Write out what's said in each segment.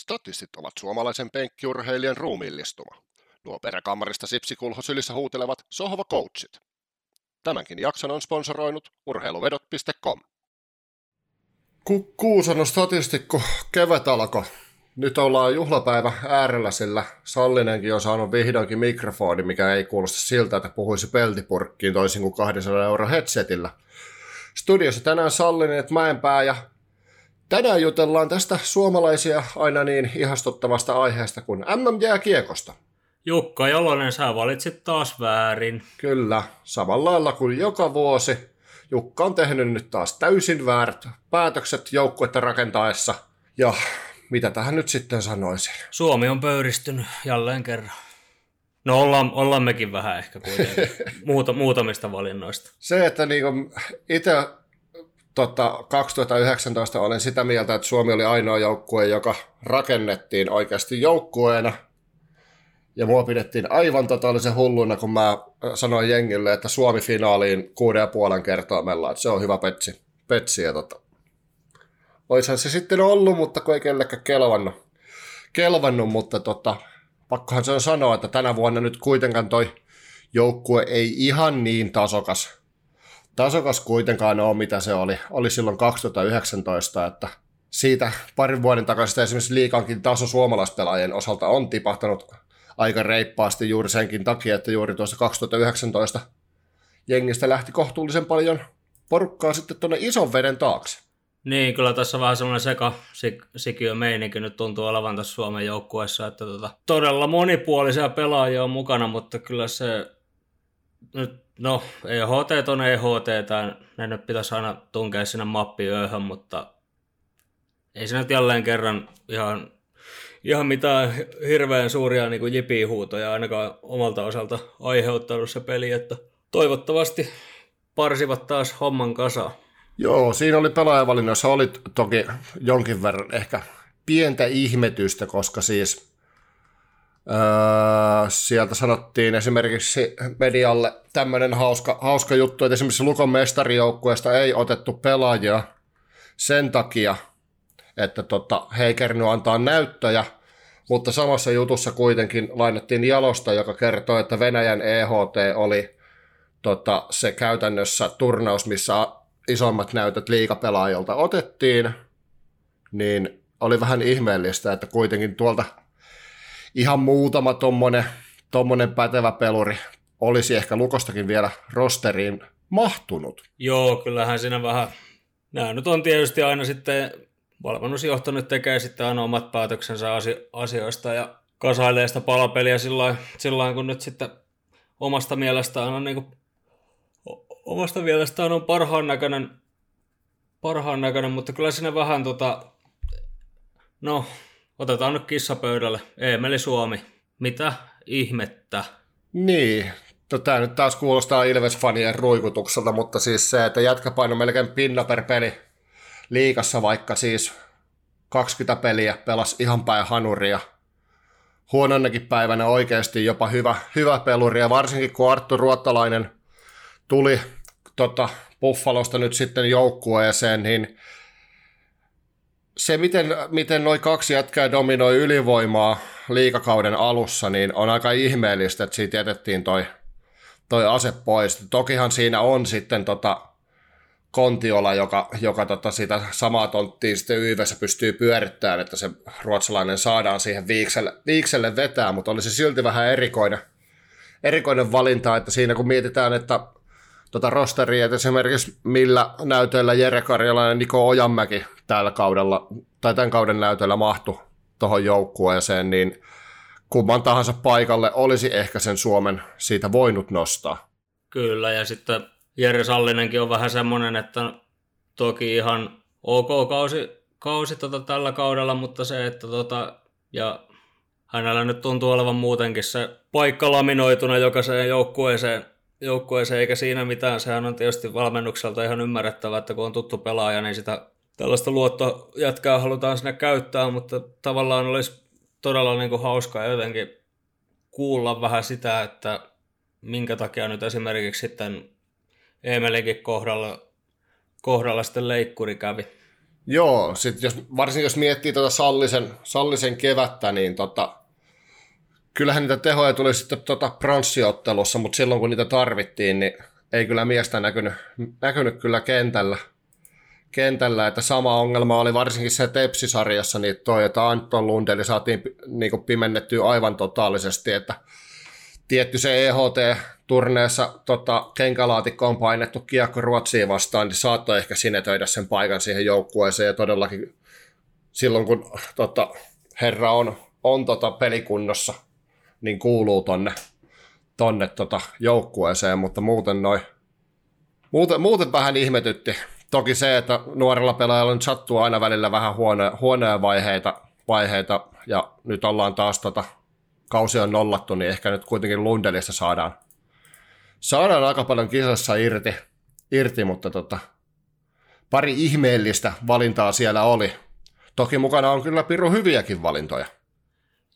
Statistit ovat suomalaisen penkkiurheilijan ruumiillistuma. Nuo peräkammarista sipsikulho sylissä huutelevat sohva coachit. Tämänkin jakson on sponsoroinut urheiluvedot.com. Ku- Kuusanon statistikko kevät alkoi. Nyt ollaan juhlapäivä äärellä, sillä Sallinenkin on saanut vihdoinkin mikrofoni, mikä ei kuulosta siltä, että puhuisi peltipurkkiin toisin kuin 200 euro headsetillä. Studiossa tänään Sallinen, Mäenpää ja tänään jutellaan tästä suomalaisia aina niin ihastuttavasta aiheesta kuin MM-jääkiekosta. Jukka Jalonen, sä valitsit taas väärin. Kyllä, samalla lailla kuin joka vuosi. Jukka on tehnyt nyt taas täysin väärät päätökset joukkuetta rakentaessa. Ja mitä tähän nyt sitten sanoisi? Suomi on pöyristynyt jälleen kerran. No ollaan, ollaan mekin vähän ehkä kuitenkin Muuta, muutamista valinnoista. Se, että niinku itse tota, 2019 olen sitä mieltä, että Suomi oli ainoa joukkue, joka rakennettiin oikeasti joukkueena. Ja mua pidettiin aivan totaalisen hulluna, kun mä sanoin jengille, että Suomi finaaliin kuuden ja puolen kertoimella, että se on hyvä petsi. petsi ja tota. Oishan se sitten ollut, mutta kun ei kellekään kelvannut. kelvannut mutta tota, pakkohan se on sanoa, että tänä vuonna nyt kuitenkaan toi joukkue ei ihan niin tasokas, tasokas kuitenkaan ole, mitä se oli, oli silloin 2019, että siitä parin vuoden takaisin esimerkiksi liikankin taso suomalaispelaajien osalta on tipahtanut aika reippaasti juuri senkin takia, että juuri tuossa 2019 jengistä lähti kohtuullisen paljon porukkaa sitten tuonne ison veden taakse. Niin, kyllä tässä vähän semmoinen seka sikiö meininki nyt tuntuu olevan tässä Suomen joukkueessa, että tota, todella monipuolisia pelaajia on mukana, mutta kyllä se nyt, no EHT on EHT, ne nyt pitäisi aina tunkea sinne mappiööhön, mutta ei se nyt jälleen kerran ihan, ihan mitään hirveän suuria niin jipihuutoja ainakaan omalta osalta aiheuttanut se peli, että toivottavasti parsivat taas homman kasaan. Joo, siinä oli pelaajavalinnoissa oli toki jonkin verran ehkä pientä ihmetystä, koska siis öö, sieltä sanottiin esimerkiksi medialle tämmöinen hauska, hauska juttu, että esimerkiksi Lukon mestarijoukkueesta ei otettu pelaajia sen takia, että tota, he ei antaa näyttöjä, mutta samassa jutussa kuitenkin lainattiin Jalosta, joka kertoi, että Venäjän EHT oli tota, se käytännössä turnaus, missä isommat näytöt liikapelaajilta otettiin, niin oli vähän ihmeellistä, että kuitenkin tuolta ihan muutama tommonen, tommonen pätevä peluri olisi ehkä Lukostakin vielä rosteriin mahtunut. Joo, kyllähän siinä vähän, nämä nyt on tietysti aina sitten, valmennusjohto nyt tekee sitten aina omat päätöksensä asioista ja kasailee sitä palapeliä sillä lailla, kun nyt sitten omasta mielestään on niin kuin omasta mielestään on parhaan näköinen, parhaan näköinen, mutta kyllä siinä vähän tota, no, otetaan nyt kissa pöydälle. Eemeli Suomi, mitä ihmettä? Niin, no tämä nyt taas kuulostaa Ilves-fanien ruikutukselta, mutta siis se, että jätkä paino melkein pinna per peli liikassa, vaikka siis 20 peliä pelas ihan päin hanuria. Huononnakin päivänä oikeasti jopa hyvä, hyvä peluri, ja varsinkin kun Arttu Ruottalainen – tuli tota, Buffalosta nyt sitten joukkueeseen, niin se, miten, miten noin kaksi jätkää dominoi ylivoimaa liikakauden alussa, niin on aika ihmeellistä, että siitä jätettiin toi, toi ase pois. Tokihan siinä on sitten tota Kontiola, joka, joka tota sitä samaa tonttia sitten YVssä pystyy pyörittämään, että se ruotsalainen saadaan siihen viikselle, viikselle vetää, mutta olisi silti vähän erikoinen, erikoinen valinta, että siinä kun mietitään, että tota rosteria, että esimerkiksi millä näytöillä Jere Karjala ja Niko Ojanmäki tällä kaudella, tai tämän kauden näytöillä mahtu tuohon joukkueeseen, niin kumman tahansa paikalle olisi ehkä sen Suomen siitä voinut nostaa. Kyllä, ja sitten Jere Sallinenkin on vähän semmoinen, että toki ihan ok kausi, kausi tota tällä kaudella, mutta se, että tota, ja hänellä nyt tuntuu olevan muutenkin se paikka laminoituna jokaiseen joukkueeseen joukkueeseen, eikä siinä mitään. Sehän on tietysti valmennukselta ihan ymmärrettävää, että kun on tuttu pelaaja, niin sitä tällaista luottojätkää halutaan sinne käyttää, mutta tavallaan olisi todella niin kuin hauskaa jotenkin kuulla vähän sitä, että minkä takia nyt esimerkiksi sitten Emelinkin kohdalla, kohdalla sitten leikkuri kävi. Joo, sit jos, varsinkin jos miettii tuota Sallisen, Sallisen kevättä, niin tota, kyllähän niitä tehoja tuli sitten tuota pronssiottelussa, mutta silloin kun niitä tarvittiin, niin ei kyllä miestä näkynyt, näkynyt kyllä kentällä. kentällä. Että sama ongelma oli varsinkin se Tepsisarjassa, niin toi, että Anton Lundeli saatiin niin pimennettyä aivan totaalisesti, että tietty se EHT-turneessa tota, kenkälaatikko on painettu kiekko Ruotsiin vastaan, niin saattoi ehkä sinetöidä sen paikan siihen joukkueeseen, ja todellakin silloin kun tota, herra on, on tota, pelikunnossa, niin kuuluu tonne, tonne tota, joukkueeseen, mutta muuten noin Muuten, muuten vähän ihmetytti. Toki se, että nuorella pelaajalla nyt sattuu aina välillä vähän huone, huoneen vaiheita, vaiheita, ja nyt ollaan taas tota, kausi on nollattu, niin ehkä nyt kuitenkin Lundelista saadaan, saadaan aika paljon kisassa irti, irti mutta tota, pari ihmeellistä valintaa siellä oli. Toki mukana on kyllä Piru hyviäkin valintoja.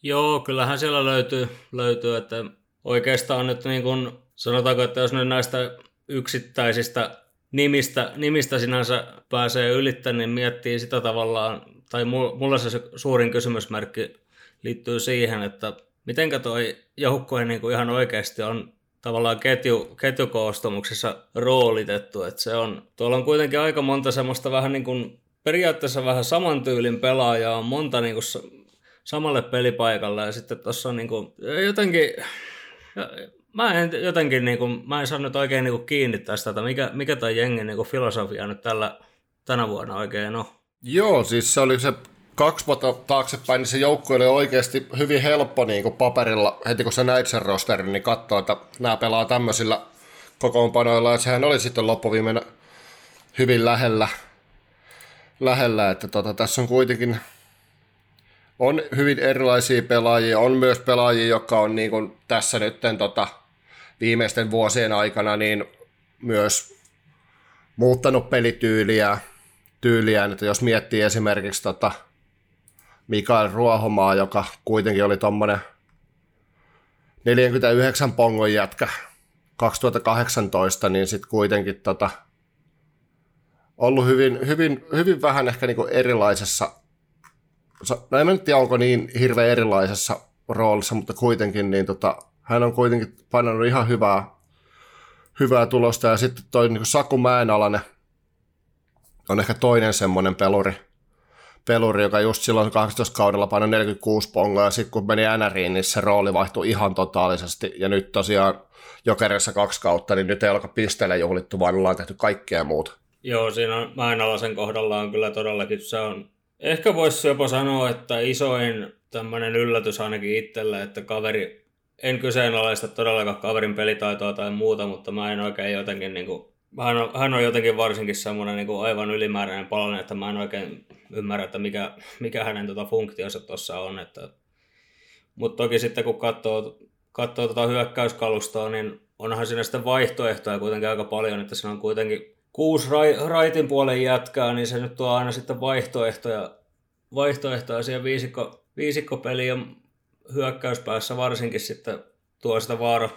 Joo, kyllähän siellä löytyy, löytyy että oikeastaan nyt niin kuin, sanotaanko, että jos nyt näistä yksittäisistä nimistä, nimistä sinänsä pääsee ylittämään, niin miettii sitä tavallaan, tai mulla se suurin kysymysmerkki liittyy siihen, että mitenkä toi joukkue niin kuin ihan oikeasti on tavallaan ketju, ketjukoostumuksessa roolitettu, että se on, tuolla on kuitenkin aika monta semmoista vähän niin kuin, periaatteessa vähän saman tyylin pelaajaa, on monta niin kuin samalle pelipaikalle ja sitten tuossa niin kuin, jotenkin, mä en jotenkin, niin kuin, mä en saa nyt oikein niin kiinni tästä, että mikä, mikä toi jengin niin filosofia nyt tällä, tänä vuonna oikein on. Joo, siis se oli se kaksi vuotta taaksepäin, niin se joukkue oli oikeasti hyvin helppo niin kuin paperilla, heti kun sä näit sen rosterin, niin katsoa, että nämä pelaa tämmöisillä kokoonpanoilla, ja sehän oli sitten loppuviimeinen hyvin lähellä, lähellä että tota, tässä on kuitenkin on hyvin erilaisia pelaajia, on myös pelaajia, jotka on niin kuin tässä nyt tota, viimeisten vuosien aikana niin myös muuttanut pelityyliä, tyyliään, että jos miettii esimerkiksi tota, Mikael Ruohomaa, joka kuitenkin oli tuommoinen 49 pongon jätkä 2018, niin sitten kuitenkin tota, ollut hyvin, hyvin, hyvin vähän ehkä niinku erilaisessa, no en tiedä onko niin hirveän erilaisessa roolissa, mutta kuitenkin niin tota, hän on kuitenkin painanut ihan hyvää, hyvää tulosta. Ja sitten toi niin Saku Mäenalainen on ehkä toinen semmoinen peluri, peluri, joka just silloin 18 kaudella painoi 46 pongoa, ja sitten kun meni NRiin, niin se rooli vaihtui ihan totaalisesti, ja nyt tosiaan Jokerissa kaksi kautta, niin nyt ei alkaa pisteellä juhlittu, vaan ollaan tehty kaikkea muuta. Joo, siinä on Mäenalasen kohdalla on kyllä todellakin, se on, ehkä voisi jopa sanoa, että isoin tämmöinen yllätys ainakin itselle, että kaveri, en kyseenalaista todellakaan kaverin pelitaitoa tai muuta, mutta mä en oikein jotenkin niin kuin, hän on, hän on jotenkin varsinkin semmoinen niin kuin aivan ylimääräinen palanen, että mä en oikein ymmärrä, että mikä, mikä hänen tota funktionsa tuossa on. Että... Mutta toki sitten kun katsoo, katsoo tota hyökkäyskalustoa, niin onhan siinä sitten vaihtoehtoja kuitenkin aika paljon, että siinä on kuitenkin kuusi ra- raitin puolen jätkää, niin se nyt tuo aina sitten vaihtoehtoja, vaihtoehtoja siihen viisikko, viisikkopeliin hyökkäyspäässä varsinkin sitten tuo sitä vaara,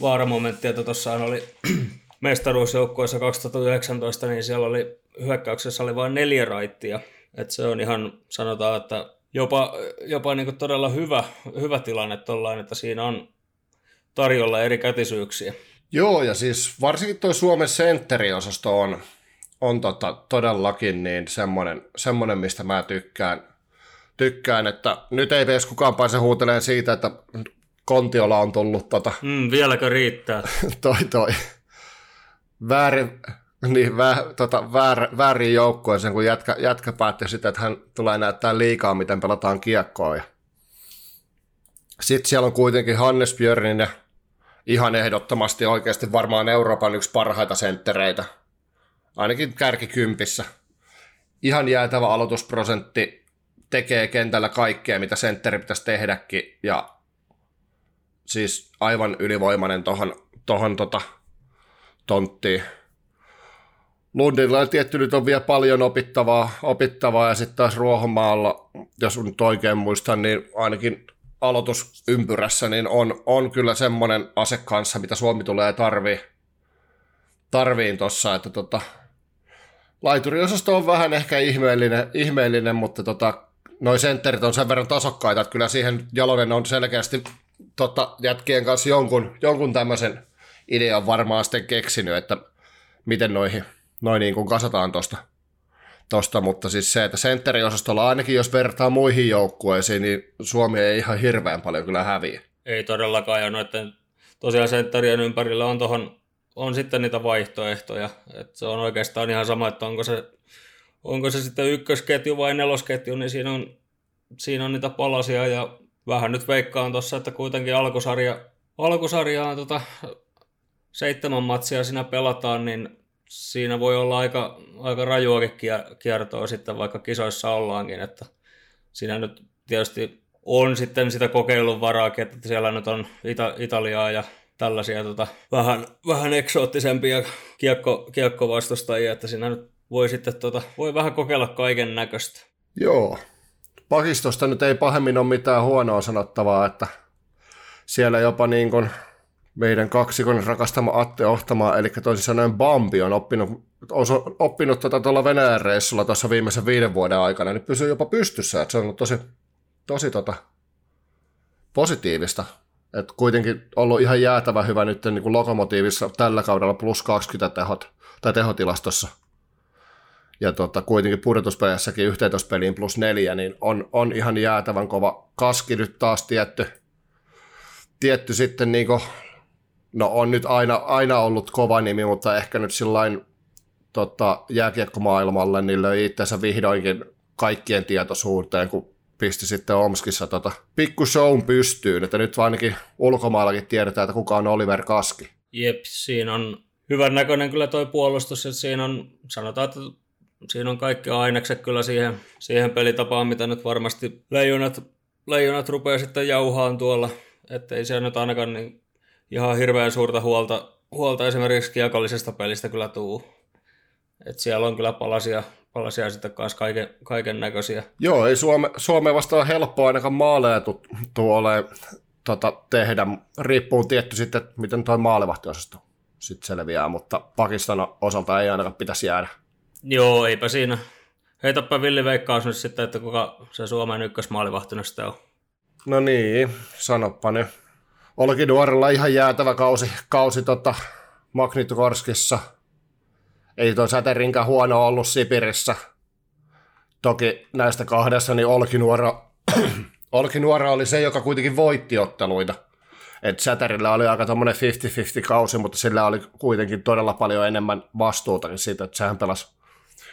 vaaramomenttia, että tuossa oli mestaruusjoukkoissa 2019, niin siellä oli hyökkäyksessä oli vain neljä raittia. Et se on ihan, sanotaan, että jopa, jopa niin todella hyvä, hyvä tilanne tollain, että siinä on tarjolla eri kätisyyksiä. Joo, ja siis varsinkin tuo Suomen sentteriosasto on, on tota, todellakin niin semmoinen, semmoinen, mistä mä tykkään, tykkään, että nyt ei edes kukaan pääse huutelemaan siitä, että Kontiola on tullut tota... Mm, vieläkö riittää? toi toi väärin, niin, vä, tota, väär, väärin joukkueeseen, kun jätkä, jätkä päätti sitä, että hän tulee näyttää liikaa, miten pelataan kiekkoa. Ja... Sitten siellä on kuitenkin Hannes Björnin ja ihan ehdottomasti oikeasti varmaan Euroopan yksi parhaita senttereitä. Ainakin kärkikympissä. Ihan jäätävä aloitusprosentti tekee kentällä kaikkea, mitä sentteri pitäisi tehdäkin. Ja siis aivan ylivoimainen tuohon tohon, tota, tonttiin. Lundilla tietty nyt on vielä paljon opittavaa, opittavaa ja sitten taas Ruohomaalla, jos nyt oikein muistan, niin ainakin aloitusympyrässä niin on, on kyllä semmoinen ase kanssa, mitä Suomi tulee tarvii, tarviin tuossa, että tota, Laituriosasto on vähän ehkä ihmeellinen, ihmeellinen mutta tota, noi sentterit on sen verran tasokkaita, että kyllä siihen Jalonen on selkeästi tota, jätkien kanssa jonkun, jonkun tämmöisen idean varmaan sitten keksinyt, että miten noihin, noin niin kuin kasataan tuosta. Tosta, mutta siis se, että sentteriosastolla ainakin jos vertaa muihin joukkueisiin, niin Suomi ei ihan hirveän paljon kyllä häviä. Ei todellakaan, ja noiden tosiaan sentterien ympärillä on, tohon, on sitten niitä vaihtoehtoja. Et se on oikeastaan ihan sama, että onko se, onko se sitten ykkösketju vai nelosketju, niin siinä on, siinä on niitä palasia, ja vähän nyt veikkaan tuossa, että kuitenkin alkusarja, alkusarjaa tota, seitsemän matsia siinä pelataan, niin siinä voi olla aika, aika rajuakin kiertoa sitten, vaikka kisoissa ollaankin, että siinä nyt tietysti on sitten sitä kokeilun varaakin, että siellä nyt on Ita- Italiaa ja tällaisia tota, vähän, vähän eksoottisempia kiekko, kiekkovastustajia, että siinä nyt voi sitten tota, voi vähän kokeilla kaiken näköistä. Joo. Pakistosta nyt ei pahemmin ole mitään huonoa sanottavaa, että siellä jopa niin kuin meidän kaksikon rakastama Atte Ohtama, eli toisin sanoen Bambi on oppinut, on oppinut tuota tuolla Venäjän reissulla tuossa viimeisen viiden vuoden aikana, niin pysyy jopa pystyssä, että se on ollut tosi, tosi tota, positiivista. Et kuitenkin ollut ihan jäätävä hyvä nyt niin kuin lokomotiivissa tällä kaudella plus 20 tehot, tai tehotilastossa. Ja tota, kuitenkin pudotuspelissäkin 11 peliin plus neljä, niin on, on ihan jäätävän kova kaski nyt taas tietty, tietty sitten niin kuin no on nyt aina, aina ollut kova nimi, mutta ehkä nyt sillain tota, jääkiekkomaailmalle niin löi itseensä vihdoinkin kaikkien tietoisuuteen, kun pisti sitten Omskissa tota, pikku shown pystyyn, että nyt ainakin ulkomaillakin tiedetään, että kuka on Oliver Kaski. Jep, siinä on hyvän näköinen kyllä toi puolustus, että siinä on, sanotaan, että siinä on kaikki ainekset kyllä siihen, siihen pelitapaan, mitä nyt varmasti leijonat, leijonat rupeaa sitten jauhaan tuolla, että ei se nyt ainakaan niin ihan hirveän suurta huolta, huolta esimerkiksi kiekollisesta pelistä kyllä tuu. Et siellä on kyllä palasia, palasia sitten kanssa kaiken, kaiken näköisiä. Joo, ei Suome, Suome vastaan helppoa ainakaan maaleja tuu ole tota, tehdä. Riippuu tietty sitten, miten tuo maalevahtiosasto sitten selviää, mutta Pakistan osalta ei ainakaan pitäisi jäädä. Joo, eipä siinä. Heitäpä Villi veikkaus nyt sitten, että kuka se Suomen ykkösmaalivahtina sitten on. No niin, sanoppa nyt. Olikin nuorella ihan jäätävä kausi, kausi tota Magnitogorskissa. Ei tuo säterinkään huono ollut Sipirissä. Toki näistä kahdessa niin Olkinuora, Olkinuora oli se, joka kuitenkin voitti otteluita. Et Säterillä oli aika tuommoinen 50-50 kausi, mutta sillä oli kuitenkin todella paljon enemmän vastuuta siitä, että sehän pelasi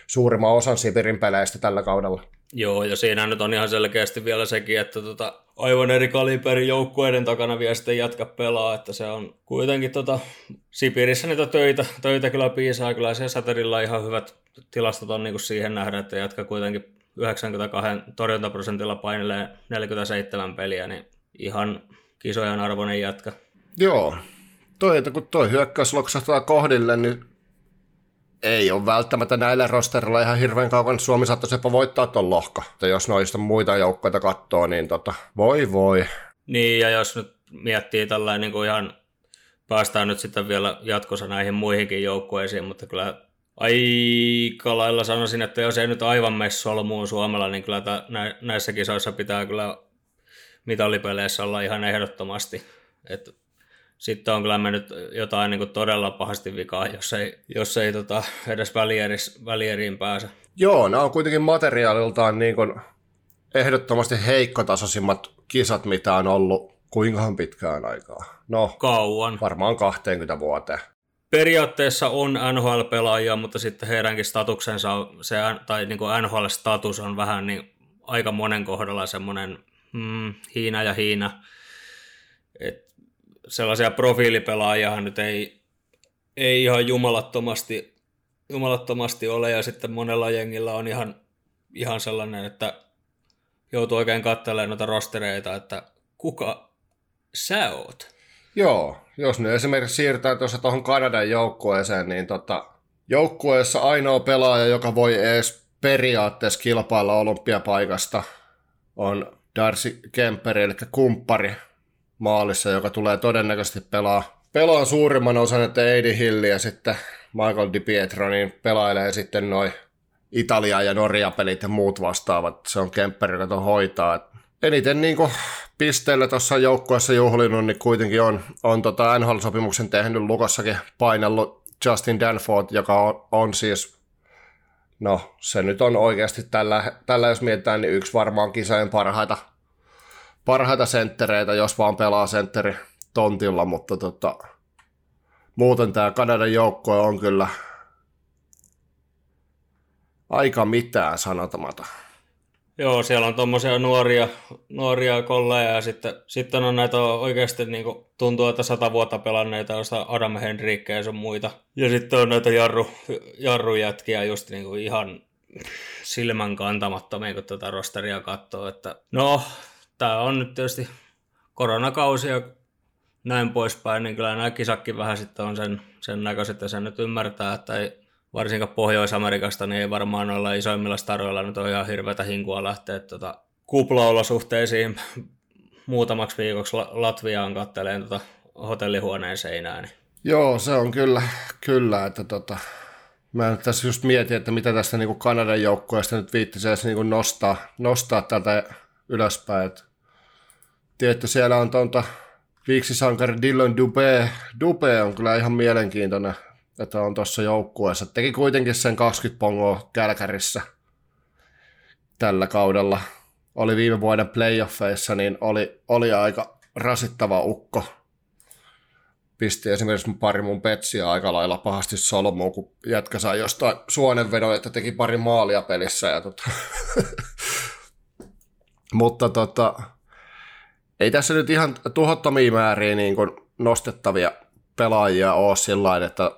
suurimman osan Sipirin peleistä tällä kaudella. Joo, ja siinä nyt on ihan selkeästi vielä sekin, että tota, aivan eri kaliberin joukkueiden takana vielä sitten jatka pelaa, että se on kuitenkin tota, Sipirissä niitä töitä, töitä kyllä piisaa, kyllä se Saterilla ihan hyvät tilastot on niin siihen nähdä, että jatka kuitenkin 92 torjuntaprosentilla painelee 47 peliä, niin ihan kisojen arvoinen jatka. Joo, toi, että kun toi hyökkäys loksahtaa kohdille, niin ei ole välttämättä näillä rosterilla ihan hirveän kauan. Suomi saattaisi jopa voittaa tuon lohko. Tai jos noista muita joukkoita katsoo, niin tota, voi voi. Niin, ja jos nyt miettii tällainen niin kuin ihan, päästään nyt sitten vielä jatkossa näihin muihinkin joukkueisiin, mutta kyllä aika lailla sanoisin, että jos ei nyt aivan mene solmuun Suomella, niin kyllä näissä kisoissa pitää kyllä mitalipeleissä olla ihan ehdottomasti. Että sitten on kyllä mennyt jotain niin kuin todella pahasti vikaa, jos ei, jos ei tota, edes välieris, välieriin pääse. Joo, nämä on kuitenkin materiaaliltaan niin kuin ehdottomasti heikkotasoisimmat kisat, mitä on ollut kuinkahan pitkään aikaa. No, Kauan. varmaan 20 vuoteen. Periaatteessa on NHL-pelaajia, mutta sitten heidänkin statuksensa, se, tai niin kuin NHL-status on vähän niin aika monen kohdalla semmoinen mm, hiina ja hiina. Et sellaisia profiilipelaajia nyt ei, ei ihan jumalattomasti, jumalattomasti ole, ja sitten monella jengillä on ihan, ihan sellainen, että joutuu oikein katselemaan noita rostereita, että kuka sä oot? Joo, jos nyt esimerkiksi siirrytään tuossa tuohon Kanadan joukkueeseen, niin tota, joukkueessa ainoa pelaaja, joka voi edes periaatteessa kilpailla olympiapaikasta, on Darcy Kemperi, eli kumppari, maalissa, joka tulee todennäköisesti pelaa, pelaa suurimman osan, että Eidi Hilli ja sitten Michael Di Pietro, niin pelailee sitten noin Italia- ja Norja-pelit ja muut vastaavat. Se on Kemper, joka tuon hoitaa. Eniten niin pisteillä tuossa joukkueessa juhlinut, niin kuitenkin on, on tota NHL-sopimuksen tehnyt Lukossakin painellut Justin Danford, joka on, on siis, no se nyt on oikeasti tällä, tällä jos mietitään, niin yksi varmaan kisojen parhaita, parhaita senttereitä, jos vaan pelaa sentteri tontilla, mutta tota, muuten tämä Kanadan joukkue on kyllä aika mitään sanotamaton. Joo, siellä on tuommoisia nuoria, nuoria kolleja ja sitten, sitten on näitä oikeasti niin kuin, tuntuu, että sata vuotta pelanneita, joista Adam Henrikke ja sun muita. Ja sitten on näitä jarru, jarrujätkiä just niin kuin ihan silmän kantamattomia, kun tätä rosteria katsoo. Että, no, tämä on nyt tietysti koronakausi ja näin poispäin, niin kyllä nämä kisakki vähän sitten on sen, sen näköiset, että sen nyt ymmärtää, että ei, varsinkaan Pohjois-Amerikasta, niin ei varmaan olla isoimmilla staroilla nyt ole ihan hirveätä hinkua lähteä tota, kuplaolosuhteisiin muutamaksi viikoksi Latviaan katteleen tota hotellihuoneen seinään. Niin. Joo, se on kyllä, kyllä että tota, mä nyt tässä just mietin, että mitä tästä niin Kanadan joukkueesta nyt viittisi edes niin nostaa, nostaa tältä ylöspäin. Et, tietty siellä on tuonta viiksisankari Dylan Dubé. Dubé on kyllä ihan mielenkiintoinen että on tuossa joukkueessa. Teki kuitenkin sen 20 pongoa Kälkärissä tällä kaudella. Oli viime vuoden playoffeissa, niin oli, oli aika rasittava ukko. Pisti esimerkiksi pari mun petsiä aika lailla pahasti solmuun, kun jätkä sai jostain suonenvedon, että teki pari maalia pelissä. Ja tota. Mutta tota, ei tässä nyt ihan tuhottomia määriä niin kuin nostettavia pelaajia ole sillä että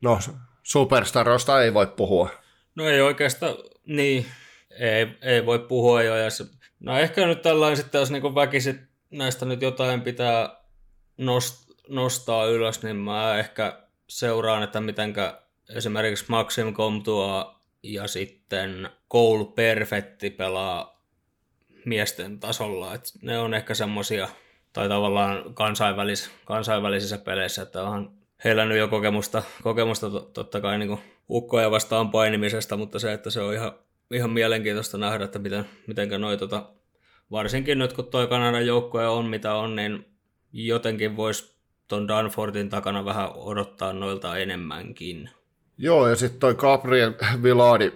No, superstaroista ei voi puhua. No ei oikeastaan, niin, ei, ei voi puhua jo. Ja se, no ehkä nyt tällainen sitten, jos niin väkisin näistä nyt jotain pitää nost, nostaa ylös, niin mä ehkä seuraan, että mitenkä esimerkiksi Maxim Comtua ja sitten Cole Perfetti pelaa miesten tasolla. Et ne on ehkä semmosia, tai tavallaan kansainvälis, kansainvälisissä peleissä, että onhan heillä nyt jo kokemusta, kokemusta totta kai niin ukkoja vastaan painimisesta, mutta se, että se on ihan, ihan mielenkiintoista nähdä, että miten, mitenkä noi, tota, varsinkin nyt kun toi Kanadan joukkue on mitä on, niin jotenkin voisi ton Danfortin takana vähän odottaa noilta enemmänkin. Joo, ja sitten toi Gabriel Villadi,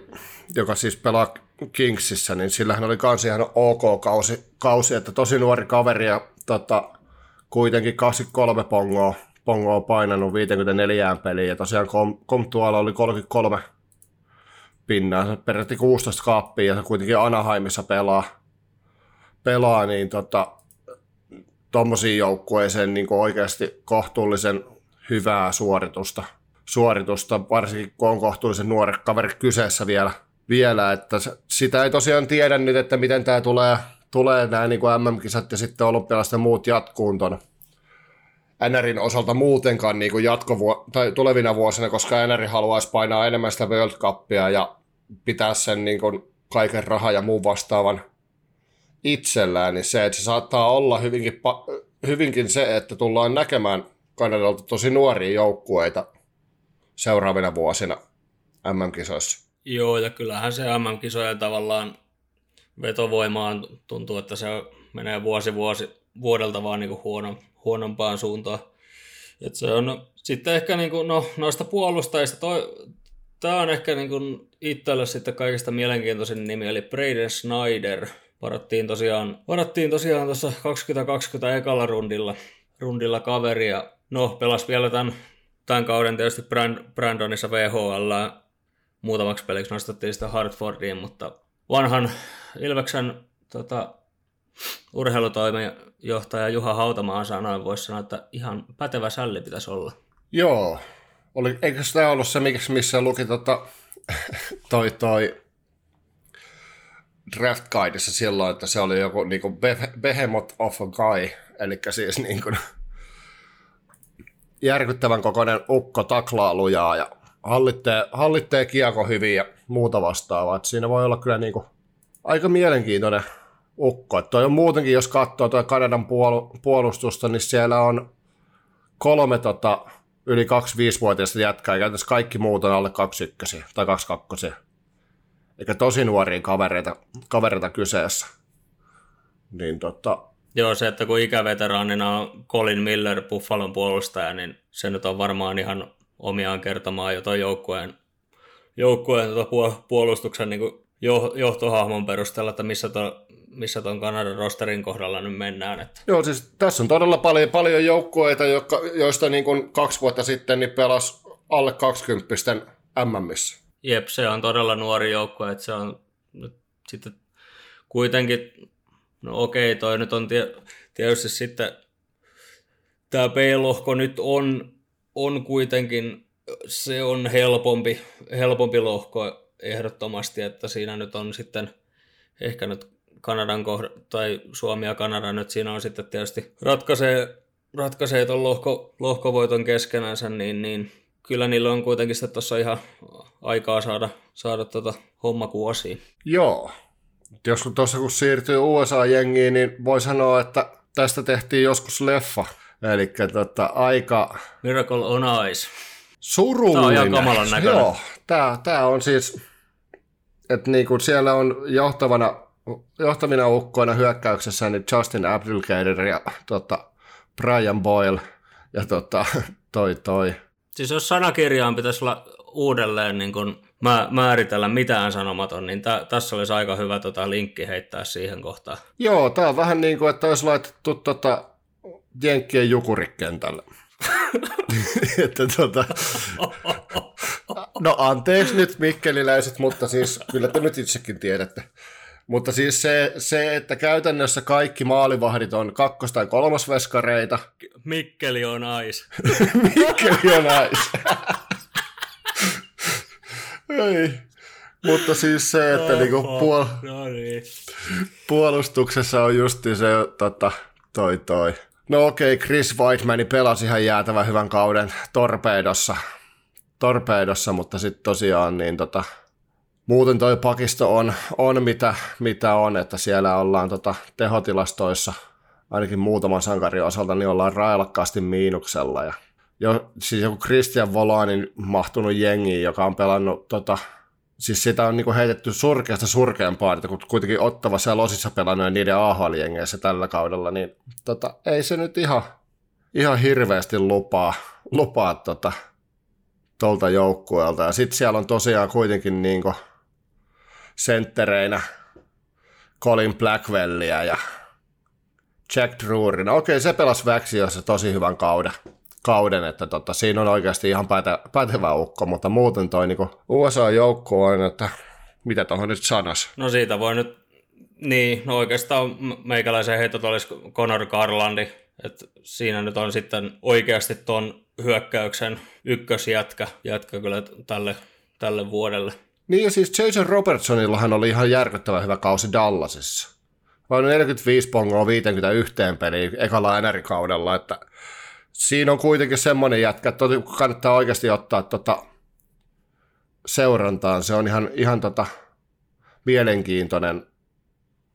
joka siis pelaa Kingsissä, niin sillähän oli kans ihan ok kausi, kausi että tosi nuori kaveri ja tota, kuitenkin 23 pongoa Pongo on painanut 54 peliä ja tosiaan Kom, oli 33 pinnaa, se peräti 16 kaappia ja se kuitenkin Anaheimissa pelaa, pelaa niin tota, tuommoisiin joukkueeseen niin oikeasti kohtuullisen hyvää suoritusta, suoritusta, varsinkin kun on kohtuullisen nuori kaveri kyseessä vielä, vielä että sitä ei tosiaan tiedä nyt, että miten tämä tulee, tulee nämä niin MM-kisat ja sitten olympialaisten muut jatkuun tuonne NRin osalta muutenkaan niin kuin jatkovuo- tai tulevina vuosina, koska NR haluaisi painaa enemmän sitä World Cupia ja pitää sen niin kuin kaiken raha ja muun vastaavan itsellään, niin se, että se saattaa olla hyvinkin, pa- hyvinkin se, että tullaan näkemään Kanadalta tosi nuoria joukkueita seuraavina vuosina MM-kisoissa. Joo, ja kyllähän se MM-kisojen tavallaan vetovoimaan tuntuu, että se menee vuosi vuosi vuodelta vaan niin kuin huono, huonompaan suuntaan. Et se on sitten ehkä niin kuin, no, noista puolustajista, toi, tämä on ehkä niin kuin itselle sitten kaikista mielenkiintoisin nimi, eli Braden Snyder. Varattiin tosiaan, varattiin tosiaan tuossa 2020 ekalla rundilla, rundilla kaveria. No, pelasi vielä tämän, tämän kauden tietysti Brand, Brandonissa VHL muutamaksi peliksi nostettiin sitä Hartfordiin, mutta vanhan Ilveksen tota, urheilutoimenjohtaja Juha Hautamaa sanoi, voisi sanoa, että ihan pätevä sälli pitäisi olla. Joo. Oli, eikö sitä ollut se, missä luki tota, toi, toi draft guideissa silloin, että se oli joku kuin behemoth of a guy, eli siis niin kuin, järkyttävän kokoinen ukko taklaa lujaa ja hallittee, hallittee kiekko hyvin ja muuta vastaavaa. Että siinä voi olla kyllä niin kuin aika mielenkiintoinen ukko. Et toi on muutenkin, jos katsoo tuo Kanadan puolustusta, niin siellä on kolme tota, yli 25-vuotiaista jätkää, käytännössä kaikki muut on alle 21 tai 22. Eikä tosi nuoria kavereita, kavereita kyseessä. Niin tota, Joo, se, että kun ikäveteraanina on Colin Miller, Buffalon puolustaja, niin se nyt on varmaan ihan omiaan kertomaan jotain joukkueen, joukkueen tuota puolustuksen niin johtohahmon perusteella, että missä, to, missä tuon Kanadan rosterin kohdalla nyt mennään. Että. Joo, siis tässä on todella paljon, paljon joukkueita, jotka, joista niin kuin kaksi vuotta sitten niin pelas alle 20 MMissä. Jep, se on todella nuori joukkue, että se on nyt sitten kuitenkin, no okei, toi nyt on tie, tietysti sitten, tämä B-lohko nyt on, on kuitenkin, se on helpompi, helpompi lohko ehdottomasti, että siinä nyt on sitten ehkä nyt Kanadan kohda, tai Suomi ja Kanada nyt siinä on sitten tietysti ratkaisee, ratkaisee tuon lohko, lohkovoiton keskenänsä, niin, niin kyllä niillä on kuitenkin sitten tuossa ihan aikaa saada, saada tota homma kuosiin. Joo. Jos tuossa kun siirtyy USA-jengiin, niin voi sanoa, että tästä tehtiin joskus leffa. Eli tota, aika... Miracle on Ice. Surullinen. Tämä on ihan kamalan näköinen. Joo, tämä, tämä on siis, että niin kuin siellä on johtavana, johtavina ukkoina hyökkäyksessä niin Justin Abdulkader ja tota, Brian Boyle ja tota, toi toi Siis jos sanakirjaan pitäisi olla uudelleen niin kun määritellä mitään sanomaton, niin tä, tässä olisi aika hyvä tota, linkki heittää siihen kohtaan. Joo, tämä on vähän niin kuin, että olisi laitettu tota, Jenkkien jukurikentälle. että tota, no anteeksi nyt mikkeliläiset, mutta siis kyllä te nyt itsekin tiedätte. Mutta siis se, se, että käytännössä kaikki maalivahdit on kakkos- tai kolmosveskareita. Mikkeli on ais. Mikkeli on ais. Ei. Mutta siis se, että niinku puol- no niin. puolustuksessa on justi se tota, toi toi. No okei, okay, Chris Whiteman pelasi ihan jäätävän hyvän kauden torpeedossa, torpeedossa mutta sitten tosiaan niin tota, muuten toi pakisto on, on mitä, mitä on, että siellä ollaan tota tehotilastoissa ainakin muutaman sankarin osalta, niin ollaan railakkaasti miinuksella. Ja jo, siis joku Christian Volanin mahtunut jengi, joka on pelannut, tota, siis sitä on niinku heitetty surkeasta surkeampaa, että kun kuitenkin ottava siellä osissa pelannut ja niiden ahl tällä kaudella, niin tota, ei se nyt ihan, ihan hirveästi lupaa, lupaa tota, tuolta joukkueelta. Ja sitten siellä on tosiaan kuitenkin niinku, senttereinä Colin Blackwellia ja Jack Drury. No okei, se pelasi Väksiössä tosi hyvän kauden, kauden että tota, siinä on oikeasti ihan päte, pätevä ukko, mutta muuten toi niin USA-joukko on, että mitä tuohon nyt sanas? No siitä voi nyt, niin, no oikeastaan meikäläisen heitot olisi Conor Garlandi, että siinä nyt on sitten oikeasti tuon hyökkäyksen ykkösjätkä jätkä kyllä tälle, tälle vuodelle. Niin ja siis Jason Robertsonillahan oli ihan järkyttävän hyvä kausi Dallasissa. Vain 45 pongoa 51 peliin ekalla NR-kaudella, että siinä on kuitenkin semmoinen jätkä, että kannattaa oikeasti ottaa tota seurantaan. Se on ihan, ihan tota mielenkiintoinen,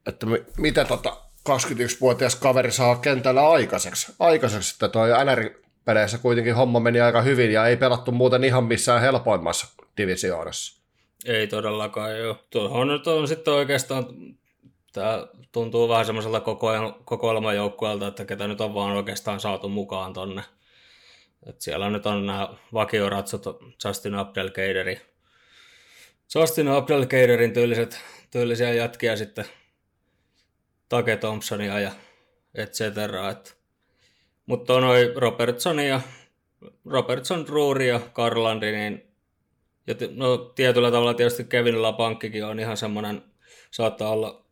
että mitä tota 21-vuotias kaveri saa kentällä aikaiseksi. Aikaiseksi, että toi NR-peleissä kuitenkin homma meni aika hyvin ja ei pelattu muuten ihan missään helpoimmassa divisioonassa. Ei todellakaan, joo. Tuohon nyt on sitten oikeastaan, tämä tuntuu vähän semmoiselta kokoelmajoukkueelta, että ketä nyt on vaan oikeastaan saatu mukaan tonne. Et siellä nyt on nämä vakioratsot Justin Abdelkeideri. Justin Abdelkeiderin tyyliset, tyylisiä jätkiä sitten Take Thompsonia ja et cetera. Et. Mutta noin Robertson ja Robertson, Ruuri ja Karlandi, niin ja no, tietyllä tavalla tietysti Kevin Lapankkikin on ihan semmoinen, saattaa olla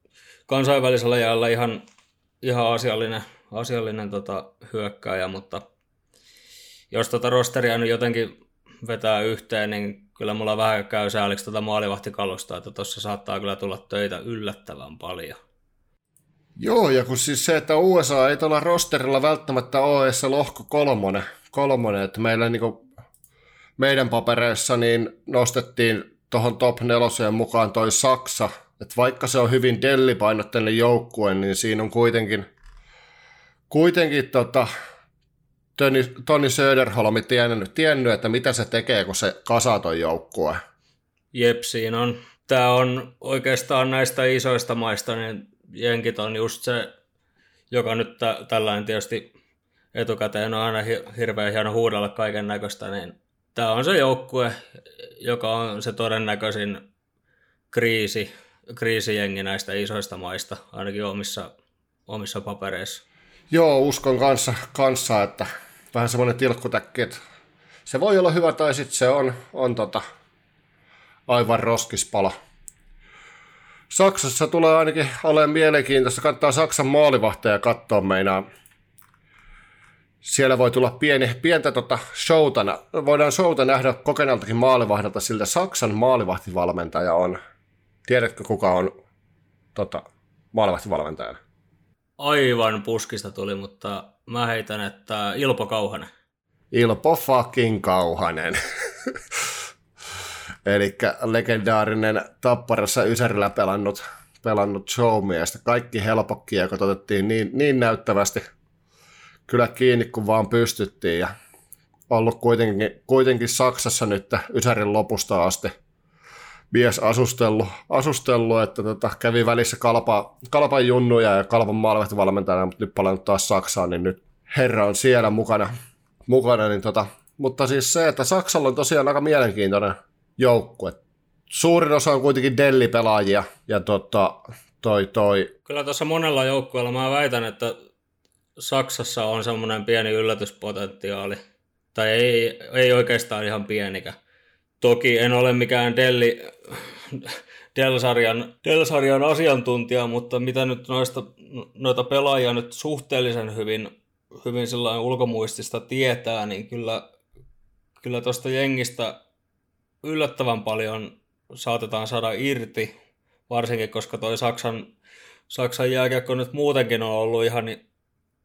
kansainvälisellä jäällä ihan, ihan asiallinen, asiallinen tota, hyökkääjä, mutta jos tota rosteria nyt jotenkin vetää yhteen, niin kyllä mulla vähän käy sääliksi tota maalivahtikalusta, että tuossa saattaa kyllä tulla töitä yllättävän paljon. Joo, ja kun siis se, että USA ei tuolla rosterilla välttämättä ole edes lohko kolmonen, kolmonen että meillä niinku meidän papereissa niin nostettiin tuohon top neloseen mukaan toi Saksa, että vaikka se on hyvin dellipainotteinen joukkue, niin siinä on kuitenkin, kuitenkin tota, Toni, Toni Söderholmi tiennyt, tiennyt, että mitä se tekee, kun se kasaton joukkue. Jep, siinä on. Tämä on oikeastaan näistä isoista maista, niin jenkit on just se, joka nyt tä- tällainen tietysti etukäteen on aina hirveän hieno huudella kaiken näköistä, niin tämä on se joukkue, joka on se todennäköisin kriisi, kriisijengi näistä isoista maista, ainakin omissa, omissa papereissa. Joo, uskon kanssa, kanssa että vähän semmoinen tilkkutäkki, että se voi olla hyvä tai sitten se on, on tota, aivan roskispala. Saksassa tulee ainakin olemaan mielenkiintoista. Kannattaa Saksan maalivahteja katsoa meinaa. Siellä voi tulla pieni, pientä tota showta. Voidaan showta nähdä kokenaltakin maalivahdalta, sillä Saksan maalivahtivalmentaja on. Tiedätkö kuka on tota, maalivahtivalmentajana? Aivan puskista tuli, mutta mä heitän, että Ilpo Kauhanen. Ilpo fucking Kauhanen. Eli legendaarinen Tapparassa Ysärillä pelannut, pelannut showmiestä. Kaikki helpokkia, joka otettiin niin, niin näyttävästi kyllä kiinni kuin vaan pystyttiin. Ja ollut kuitenkin, kuitenkin Saksassa nyt Ysärin lopusta asti mies asustellut, asustellut että tota, kävi välissä kalpa, kalpan junnuja ja kalpan maalivahtivalmentajana, mutta nyt palannut taas Saksaan, niin nyt herra on siellä mukana. mukana niin tota, mutta siis se, että Saksalla on tosiaan aika mielenkiintoinen joukkue. Suurin osa on kuitenkin Delli-pelaajia ja tota, toi, toi. Kyllä tuossa monella joukkueella mä väitän, että Saksassa on semmoinen pieni yllätyspotentiaali. Tai ei, ei oikeastaan ihan pienikä. Toki en ole mikään Delli, Dell-sarjan, Dell-sarjan asiantuntija, mutta mitä nyt noista, noita pelaajia nyt suhteellisen hyvin, hyvin ulkomuistista tietää, niin kyllä, kyllä tuosta jengistä yllättävän paljon saatetaan saada irti, varsinkin koska toi Saksan, Saksan jääkiekko nyt muutenkin on ollut ihan,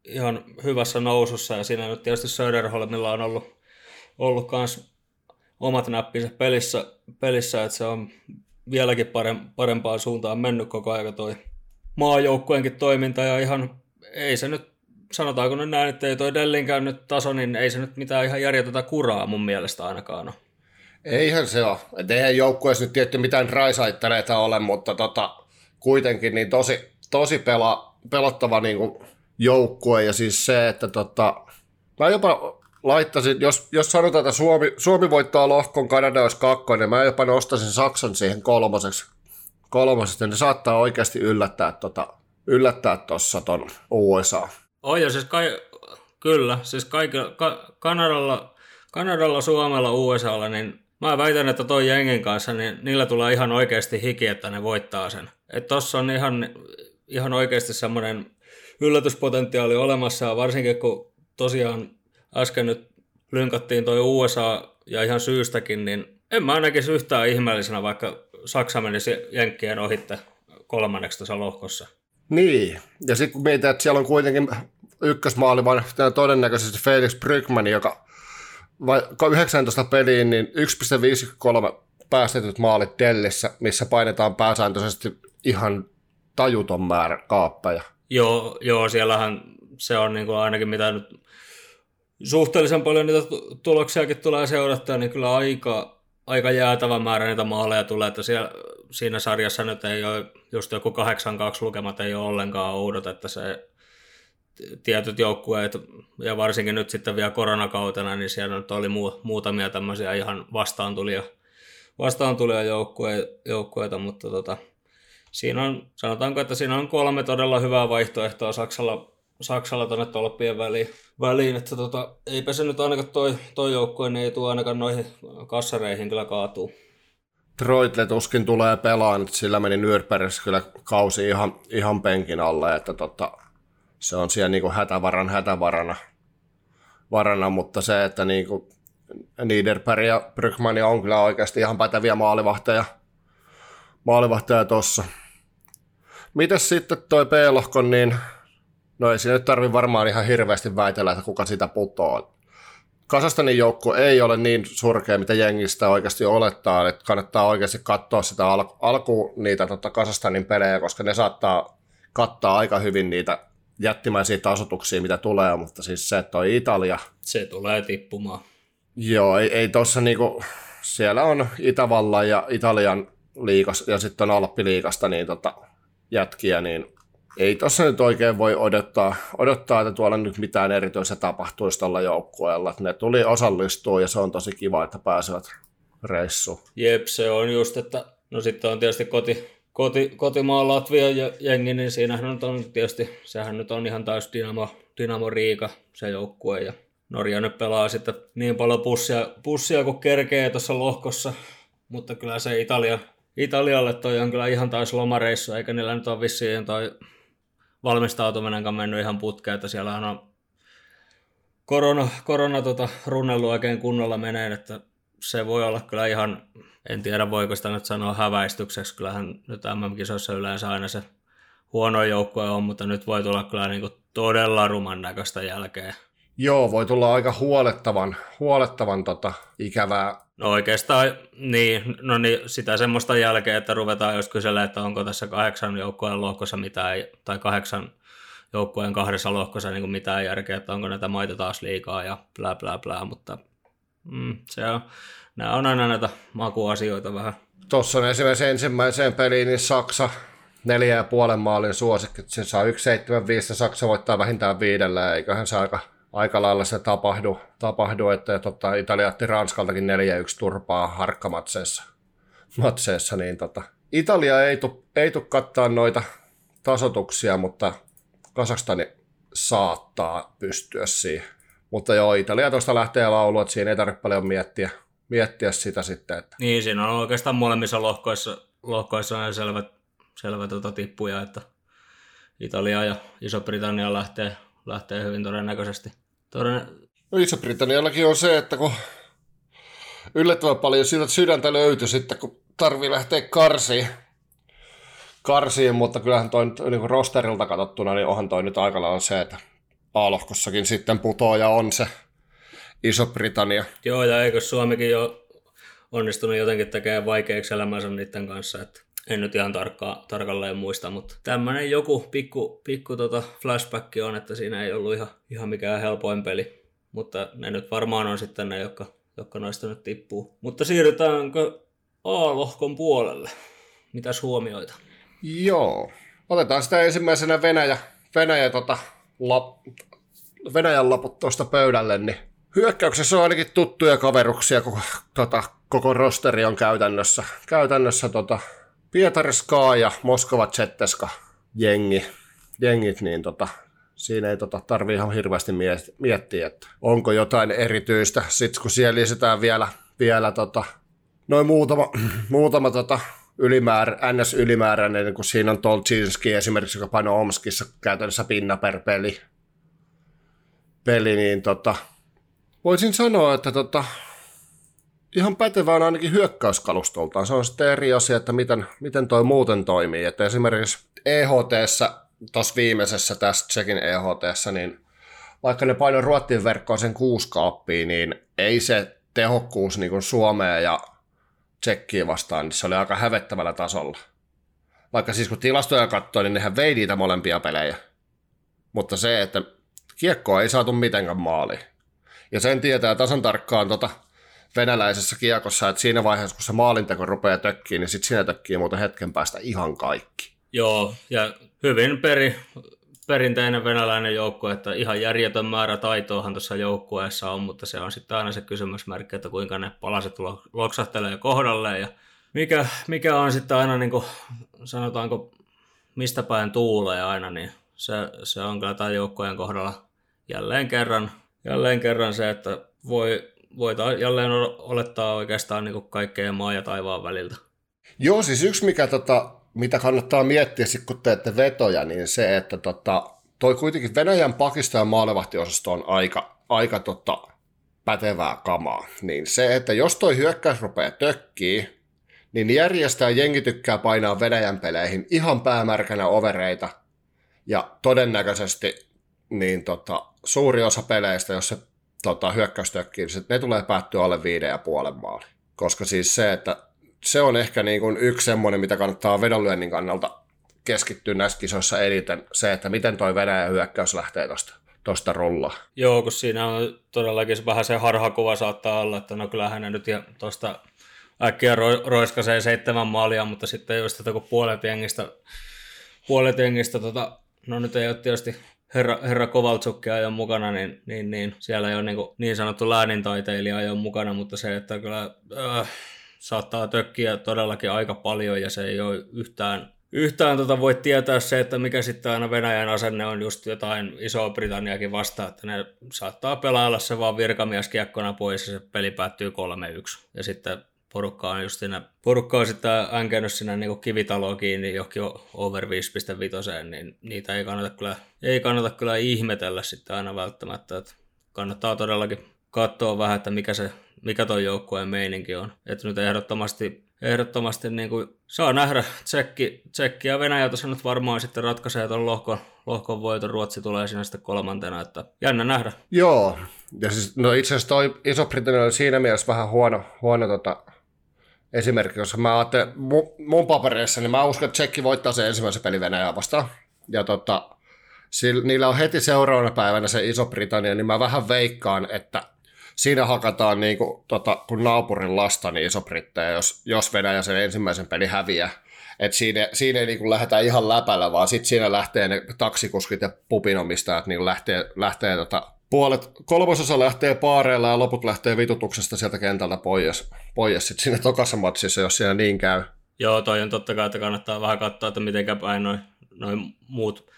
ihan hyvässä nousussa ja siinä nyt tietysti Söderholmilla on ollut, ollut kans omat näppinsä pelissä, pelissä, että se on vieläkin parempaan suuntaan mennyt koko ajan toi maajoukkueenkin toiminta ja ihan ei se nyt, sanotaanko nyt näin, että ei toi Dellinkään nyt taso, niin ei se nyt mitään ihan järjetetä kuraa mun mielestä ainakaan ole. Eihän se ole. Et eihän joukkueessa nyt tietty mitään raisaitteleita ole, mutta tota, kuitenkin niin tosi, tosi pela, pelottava niin joukkue. Ja siis se, että tota, mä jopa laittaisin, jos, jos sanotaan, että Suomi, Suomi voittaa lohkon, Kanada olisi kakkonen, mä jopa nostaisin Saksan siihen kolmoseksi. Kolmoseksi, ne saattaa oikeasti yllättää tota, yllättää ton USA. Oi, ja siis kai, kyllä, siis kaikilla, ka, Kanadalla, Kanadalla, Suomella, USAlla, niin Mä väitän, että toi jengin kanssa, niin niillä tulee ihan oikeasti hiki, että ne voittaa sen. Että tossa on ihan, ihan oikeasti semmoinen yllätyspotentiaali olemassa, varsinkin kun tosiaan äsken nyt lynkattiin toi USA ja ihan syystäkin, niin en mä ainakin yhtään ihmeellisenä, vaikka Saksa menisi Jenkkien ohitte kolmanneksi tässä lohkossa. Niin, ja sitten kun mietitään, että siellä on kuitenkin ykkösmaali, vaan todennäköisesti Felix Brygman, joka vai 19 peliin, niin 1,53 päästetyt maalit Dellissä, missä painetaan pääsääntöisesti ihan tajuton määrä kaappeja. Joo, joo siellähän se on niin kuin ainakin mitä nyt suhteellisen paljon niitä tuloksiakin tulee seurattua, niin kyllä aika, aika jäätävä määrä niitä maaleja tulee, että siellä, siinä sarjassa nyt ei ole, just joku 8-2 lukemat ei ole ollenkaan oudot, että se tietyt joukkueet, ja varsinkin nyt sitten vielä koronakautena, niin siellä nyt oli muu, muutamia tämmöisiä ihan vastaantulija, vastaantulija joukkueita, mutta tota, siinä on, sanotaanko, että siinä on kolme todella hyvää vaihtoehtoa Saksalla, Saksalla tuonne tolppien väliin, väliin että tota, eipä se nyt ainakaan toi, toi joukkue, niin ei tule ainakaan noihin kassareihin kyllä kaatuu. Troitle tuskin tulee pelaan, sillä meni Nürnbergissä kyllä kausi ihan, ihan penkin alle, että tota, se on siellä niin kuin hätävaran hätävarana, varana, mutta se, että niin kuin Niederberg ja Brygman on kyllä oikeasti ihan päteviä maalivahteja, maalivahteja tuossa. Mitäs sitten toi P-lohkon, niin no ei siinä nyt tarvi varmaan ihan hirveästi väitellä, että kuka sitä putoaa. Kasastanin joukko ei ole niin surkea, mitä jengistä oikeasti olettaa, että kannattaa oikeasti katsoa sitä al- alkuun niitä tota Kasastanin pelejä, koska ne saattaa kattaa aika hyvin niitä jättimäisiä tasotuksia, mitä tulee, mutta siis se, että toi Italia, Se tulee tippumaan. joo, ei, ei tuossa niinku, siellä on Itävallan ja Italian liikas ja sitten on Alppiliikasta niin tota, jätkiä, niin ei tuossa nyt oikein voi odottaa, odottaa, että tuolla nyt mitään erityistä tapahtuisi tällä joukkueella. Ne tuli osallistua ja se on tosi kiva, että pääsevät reissuun. Jep, se on just, että no sitten on tietysti koti, koti, kotimaan ja jengi, niin siinähän on tietysti, sehän nyt on ihan täys Dynamo, Dynamo Riika se joukkue ja Norja nyt pelaa sitten niin paljon pussia, pussia kuin kerkee tuossa lohkossa, mutta kyllä se Italia, Italialle toi on kyllä ihan taas lomareissu, eikä niillä nyt ole vissiin toi valmistautuminenkaan mennyt ihan putkeen, että siellähän on korona, korona tota, runnellut oikein kunnolla meneen, että se voi olla kyllä ihan, en tiedä voiko sitä nyt sanoa häväistykseksi, kyllähän nyt MM-kisoissa yleensä aina se huono joukkue on, mutta nyt voi tulla kyllä niin kuin todella ruman näköistä jälkeen. Joo, voi tulla aika huolettavan, huolettavan tota, ikävää. No oikeastaan, niin, no niin, sitä semmoista jälkeen, että ruvetaan just kyselemään, että onko tässä kahdeksan joukkueen lohkossa mitään, tai kahdeksan joukkueen kahdessa lohkossa niin kuin mitään järkeä, että onko näitä maita taas liikaa ja bla bla bla, mutta mm, se on, nämä on aina näitä makuasioita vähän. Tuossa on esimerkiksi ensimmäiseen peliin niin Saksa neljä ja puolen maalin suosikki. Sen saa 1,75 ja Saksa voittaa vähintään viidellä, eiköhän se aika, aika lailla se tapahdu, tapahdu että tota, Italia otti Ranskaltakin 4-1 turpaa harkkamatseissa. Matseissa, niin tota, Italia ei tule ei tu kattaa noita tasotuksia, mutta Kasakstani saattaa pystyä siihen. Mutta joo, Italia tuosta lähtee laulu, että siinä ei tarvitse paljon miettiä, miettiä sitä sitten. Että... Niin, siinä on oikeastaan molemmissa lohkoissa, lohkoissa on selvät, selvä tota tippuja, että Italia ja Iso-Britannia lähtee, lähtee hyvin todennäköisesti. Toden... No Iso-Britanniallakin on se, että kun yllättävän paljon siitä sydäntä löytyi sitten, kun tarvii lähteä karsiin, karsiin mutta kyllähän toi nyt niin rosterilta katsottuna, niin onhan toi nyt aika lailla se, että A-lohkossakin sitten putoaja on se Iso-Britannia. Joo, ja eikö Suomikin jo onnistunut jotenkin tekemään vaikeaksi elämänsä niiden kanssa, että en nyt ihan tarkkaa, tarkalleen muista, mutta tämmöinen joku pikku, pikku tota flashback on, että siinä ei ollut ihan, ihan mikään helpoin peli, mutta ne nyt varmaan on sitten ne, jotka, jotka noista nyt tippuu. Mutta siirrytäänkö A-lohkon puolelle? Mitäs huomioita? Joo. Otetaan sitä ensimmäisenä Venäjä, Venäjä tota, lap, Venäjän laput tuosta pöydälle, niin hyökkäyksessä on ainakin tuttuja kaveruksia, koko, tota, koko rosteri on käytännössä, käytännössä tota, Pietariskaa ja Moskova Zetteska jengi, jengit, niin tota, siinä ei tota, tarvii ihan hirveästi miettiä, että onko jotain erityistä. Sitten kun siellä lisätään vielä, vielä tota, noin muutama, muutama tota, ylimäärä, NS-ylimääräinen, niin kun siinä on Tolchinski esimerkiksi, joka painoi Omskissa käytännössä pinna per peli, peli niin tota, voisin sanoa, että tota, ihan pätevä on ainakin hyökkäyskalustoltaan. Se on sitten eri asia, että miten, miten toi muuten toimii. Että esimerkiksi EHT, tuossa viimeisessä tässä Tsekin EHT, niin vaikka ne painoi Ruottin verkkoon sen kuusi kaappia, niin ei se tehokkuus niin kuin Suomeen ja Tsekkiin vastaan, niin se oli aika hävettävällä tasolla. Vaikka siis kun tilastoja katsoi, niin nehän vei niitä molempia pelejä. Mutta se, että kiekkoa ei saatu mitenkään maaliin. Ja sen tietää tasan tarkkaan tota venäläisessä kiekossa, että siinä vaiheessa, kun se maalinteko rupeaa tökkiin, niin sitten siinä tökkii muuten hetken päästä ihan kaikki. Joo, ja hyvin peri, perinteinen venäläinen joukkue, että ihan järjetön määrä taitoahan tuossa joukkueessa on, mutta se on sitten aina se kysymysmerkki, että kuinka ne palaset loksahtelee kohdalleen ja mikä, mikä on sitten aina, niin kuin, sanotaanko, mistä päin tuulee aina, niin se, se on kyllä tämän joukkueen kohdalla jälleen kerran, jälleen kerran se, että voi, voi jälleen olettaa oikeastaan niin kaikkea maa ja taivaan väliltä. Joo, siis yksi mikä tota, mitä kannattaa miettiä sit, kun teette vetoja, niin se, että tota, toi kuitenkin Venäjän Pakistan maalevahtiosasto on aika, aika tota, pätevää kamaa. Niin se, että jos toi hyökkäys rupeaa tökkii, niin järjestää jengi tykkää painaa Venäjän peleihin ihan päämärkänä overeita. Ja todennäköisesti niin tota, suuri osa peleistä, jos se tota, hyökkäys tökkii, niin ne tulee päättyä alle viiden ja puolen maali. Koska siis se, että se on ehkä niin kuin yksi semmoinen, mitä kannattaa vedonlyönnin kannalta keskittyy näissä kisoissa eniten se, että miten toi Venäjän hyökkäys lähtee tosta, tosta rolla. Joo, kun siinä on todellakin vähän se harhakuva saattaa olla, että no kyllähän ne nyt tuosta äkkiä ro- roiskasee seitsemän maalia, mutta sitten just että kun puolet jengistä, puolet jengistä tota, no nyt ei ole tietysti herra, herra Kovaltsukki ajo mukana, niin, niin, niin siellä ei ole niin, niin sanottu läänintaiteilija ajo mukana, mutta se, että kyllä äh, saattaa tökkiä todellakin aika paljon ja se ei ole yhtään, yhtään tota voi tietää se, että mikä sitten aina Venäjän asenne on just jotain Iso-Britanniakin vastaan, että ne saattaa pelailla se vaan virkamieskiekkona pois ja se peli päättyy 3-1. Ja sitten porukka on just siinä, porukka on sitten änkenyt sinne niin kivitaloon kiinni johonkin over 5.5, niin niitä ei kannata kyllä, ei kannata kyllä ihmetellä sitten aina välttämättä, että kannattaa todellakin katsoa vähän, että mikä se mikä tuo joukkueen meininki on. Että nyt ehdottomasti, ehdottomasti niin kuin saa nähdä Tsekki, Tsekki ja Venäjä tuossa nyt varmaan sitten ratkaisee tuon lohkon, lohkon voiton. Ruotsi tulee siinä sitten kolmantena, että jännä nähdä. Joo, ja siis no itse asiassa toi Iso-Britannia oli siinä mielessä vähän huono, huono tota, esimerkki, koska mä ajattelen, mun, mun papereissa, niin mä uskon, että Tsekki voittaa sen ensimmäisen pelin Venäjää vastaan. Ja tota, sillä, niillä on heti seuraavana päivänä se Iso-Britannia, niin mä vähän veikkaan, että siinä hakataan niin kuin, tota, kun naapurin lasta niin iso-brittejä, jos, jos Venäjä sen ensimmäisen pelin häviää. Et siinä, siinä ei niin lähdetä ihan läpällä, vaan sitten siinä lähtee ne taksikuskit ja pupinomistajat niin lähtee, lähtee tota, puolet, kolmasosa lähtee paareilla ja loput lähtee vitutuksesta sieltä kentältä pois, pois sitten siinä tokassa matsissa, jos siinä niin käy. Joo, toi on totta kai, että kannattaa vähän katsoa, että miten päin noin noi muut,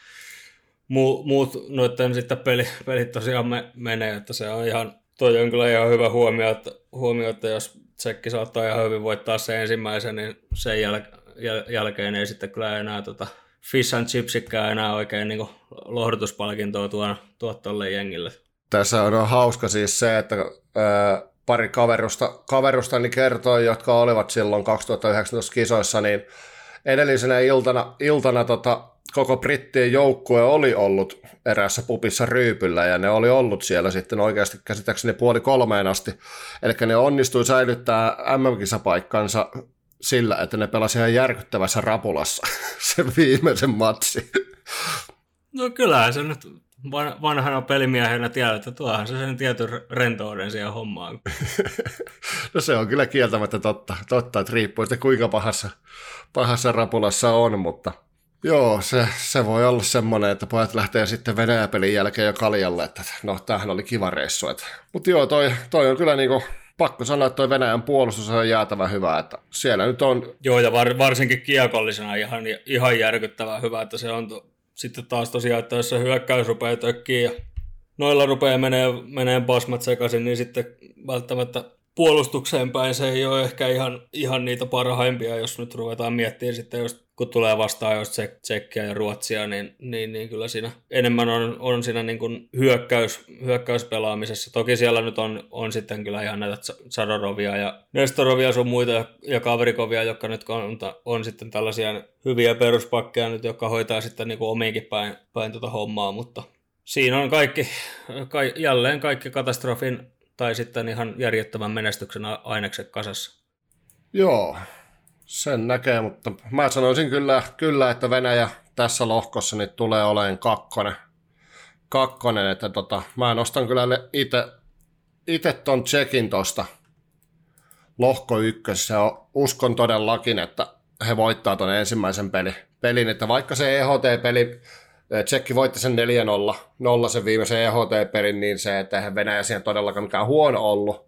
mu, muut noiden sitten peli, pelit tosiaan me, menee, että se on ihan, toi on kyllä ihan hyvä huomio, että, huomio, että jos Tsekki saattaa ihan hyvin voittaa sen ensimmäisen, niin sen jäl- jäl- jälkeen ei sitten kyllä enää tota fish and chipsikään enää oikein niin lohdutuspalkintoa tuon tuolle jengille. Tässä on hauska siis se, että ää, pari kaverusta, kaverustani kertoi, jotka olivat silloin 2019 kisoissa, niin edellisenä iltana, iltana tota, koko brittien joukkue oli ollut eräässä pupissa ryypyllä ja ne oli ollut siellä sitten oikeasti käsittääkseni puoli kolmeen asti. Eli ne onnistui säilyttää MM-kisapaikkansa sillä, että ne pelasivat ihan järkyttävässä rapulassa sen viimeisen matsi. No kyllähän se nyt vanhana pelimiehenä tiedät, että tuohan se sen tietyn rentouden siihen hommaan. no se on kyllä kieltämättä totta, totta että riippuu, että kuinka pahassa, pahassa rapulassa on, mutta Joo, se, se voi olla semmoinen, että pojat lähtee sitten Venäjä-pelin jälkeen jo kaljalle, että no tämähän oli kiva reissu. Mutta joo, toi, toi on kyllä niinku, pakko sanoa, että toi Venäjän puolustus on jäätävän hyvä, että siellä nyt on... Joo, ja var, varsinkin kiekollisena ihan, ihan järkyttävän hyvä, että se on to, sitten taas tosiaan, että jos se hyökkäys rupeaa tökkiin ja noilla rupeaa menee, menee pasmat sekaisin, niin sitten välttämättä puolustukseen päin se ei ole ehkä ihan, ihan niitä parhaimpia, jos nyt ruvetaan miettimään sitten, jos, kun tulee vastaan jos Tsekkiä ja Ruotsia, niin, niin, niin kyllä siinä enemmän on, on siinä niin kuin hyökkäys, hyökkäyspelaamisessa. Toki siellä nyt on, on sitten kyllä ihan näitä Sadorovia ja Nestorovia sun muita ja, ja Kavrikovia, jotka nyt on, on sitten tällaisia hyviä peruspakkeja nyt, jotka hoitaa sitten niin kuin omiinkin päin, päin tuota hommaa, mutta siinä on kaikki, ka, jälleen kaikki katastrofin tai sitten ihan järjettömän menestyksen ainekset kasassa. Joo, sen näkee, mutta mä sanoisin kyllä, kyllä että Venäjä tässä lohkossa niin tulee olemaan kakkonen. kakkonen että tota, mä nostan kyllä itse ton checkin tosta lohko ykkössä uskon todellakin, että he voittaa ton ensimmäisen peli, pelin, että vaikka se EHT-peli Tsekki voitti sen 4-0, nolla sen viimeisen EHT-perin, niin se, että eihän Venäjä siihen todellakaan mikään huono ollut.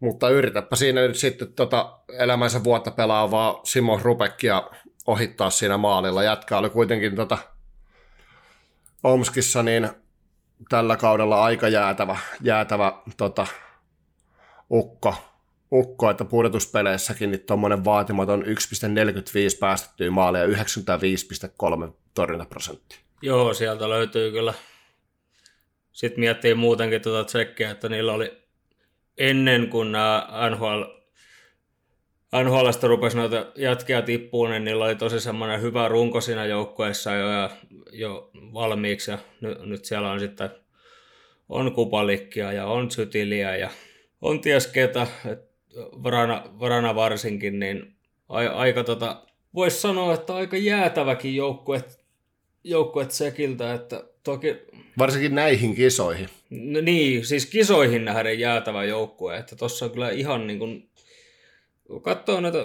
Mutta yritäpä siinä nyt sitten tota elämänsä vuotta pelaavaa Simon Rubekia ohittaa siinä maalilla. Jätkä oli kuitenkin tota Omskissa niin tällä kaudella aika jäätävä, jäätävä tota, ukko, ukko, että pudotuspeleissäkin niin tuommoinen vaatimaton 1,45 päästettyä maalia ja 95,3 torjuntaprosenttia. Joo, sieltä löytyy kyllä. Sitten miettii muutenkin tuota tsekkiä, että niillä oli ennen kuin nämä NHL, NHLista rupesi noita jätkiä tippuun, niin niillä oli tosi semmoinen hyvä runko siinä joukkueessa jo, ja, jo valmiiksi. Ja nyt, siellä on sitten on kupalikkia ja on sytiliä ja on ties ketä, varana, varana varsinkin, niin a, aika tota, voisi sanoa, että aika jäätäväkin joukkue, joukkue Tsekiltä, että toki... Varsinkin näihin kisoihin. No niin, siis kisoihin nähden jäätävä joukkue, että tuossa on kyllä ihan niin kuin, katsoo näitä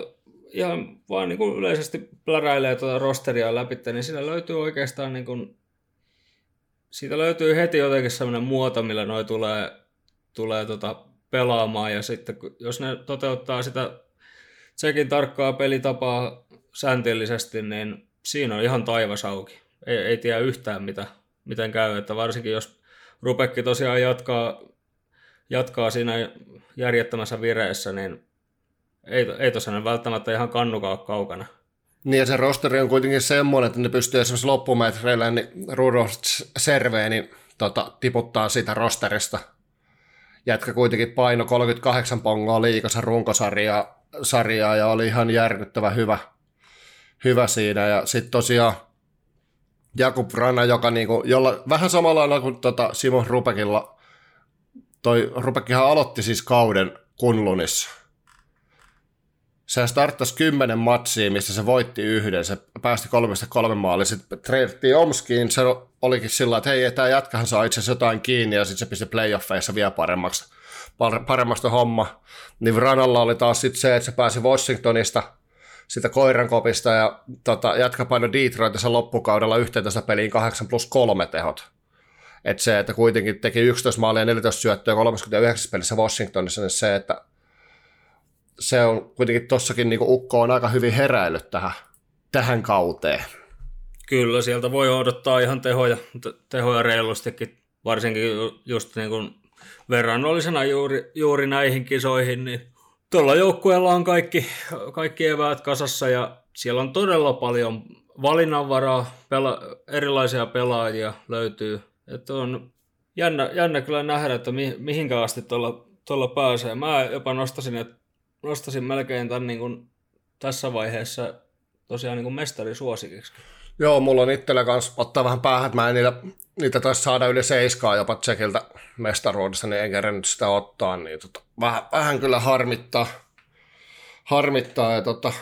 ihan vaan niin kuin yleisesti pläräilee tuota rosteria läpi, niin siinä löytyy oikeastaan niin kuin, siitä löytyy heti jotenkin sellainen muoto, millä noi tulee, tulee tota pelaamaan ja sitten jos ne toteuttaa sitä sekin tarkkaa pelitapaa säntillisesti, niin siinä on ihan taivas auki. Ei, ei tiedä yhtään mitä, miten käy, että varsinkin jos Rupekki tosiaan jatkaa, jatkaa siinä järjettömässä vireessä, niin ei, ei tosiaan välttämättä ihan kannukaa kaukana. Niin ja se rosteri on kuitenkin semmoinen, että ne pystyy esimerkiksi loppumetreillä, niin Rudolf Serve, niin tota, tiputtaa sitä rosterista. Jätkä kuitenkin paino 38 pongoa liikassa runkosarjaa sarjaa ja oli ihan järkyttävä hyvä, hyvä siinä. Ja sitten tosiaan Jakub Rana, joka niinku, jolla vähän samalla lailla kuin tota Simo Rupekilla, toi Rupekihan aloitti siis kauden Kunlunissa. Se starttasi kymmenen matsia, missä se voitti yhden, se päästi kolmesta kolme maalia, sitten treidettiin Omskiin, se olikin sillä että hei, tämä jatkahan saa itse asiassa jotain kiinni, ja sitten se pisti playoffeissa vielä paremmaksi, paremmasta homma. Niin Ranalla oli taas sitten se, että se pääsi Washingtonista, sitä koirankopista, ja tota, jatka paino Detroitissa loppukaudella 11 peliin 8 plus 3 tehot. Että se, että kuitenkin teki 11 maalia ja 14 syöttöä 39 pelissä Washingtonissa, niin se, että se on kuitenkin tossakin niin Ukko on aika hyvin heräillyt tähän, tähän kauteen. Kyllä, sieltä voi odottaa ihan tehoja, tehoja reilustikin, varsinkin just niin kuin verrannollisena juuri, juuri näihin kisoihin, niin tuolla joukkueella on kaikki, kaikki eväät kasassa ja siellä on todella paljon valinnanvaraa, pela, erilaisia pelaajia löytyy. Että on jännä, jännä kyllä nähdä, että mi, mihinkä asti tuolla, tuolla pääsee. Mä jopa nostasin, että nostasin melkein tämän niin kuin tässä vaiheessa tosiaan niin kuin mestarisuosikiksi. Joo, mulla on itsellä kanssa ottaa vähän päähän, että mä en niitä, niitä taisi saada yli seiskaa jopa Tsekiltä mestaruudesta, niin en kerran sitä ottaa, niin tota, vähän, vähän, kyllä harmittaa. Harmittaa ja tota,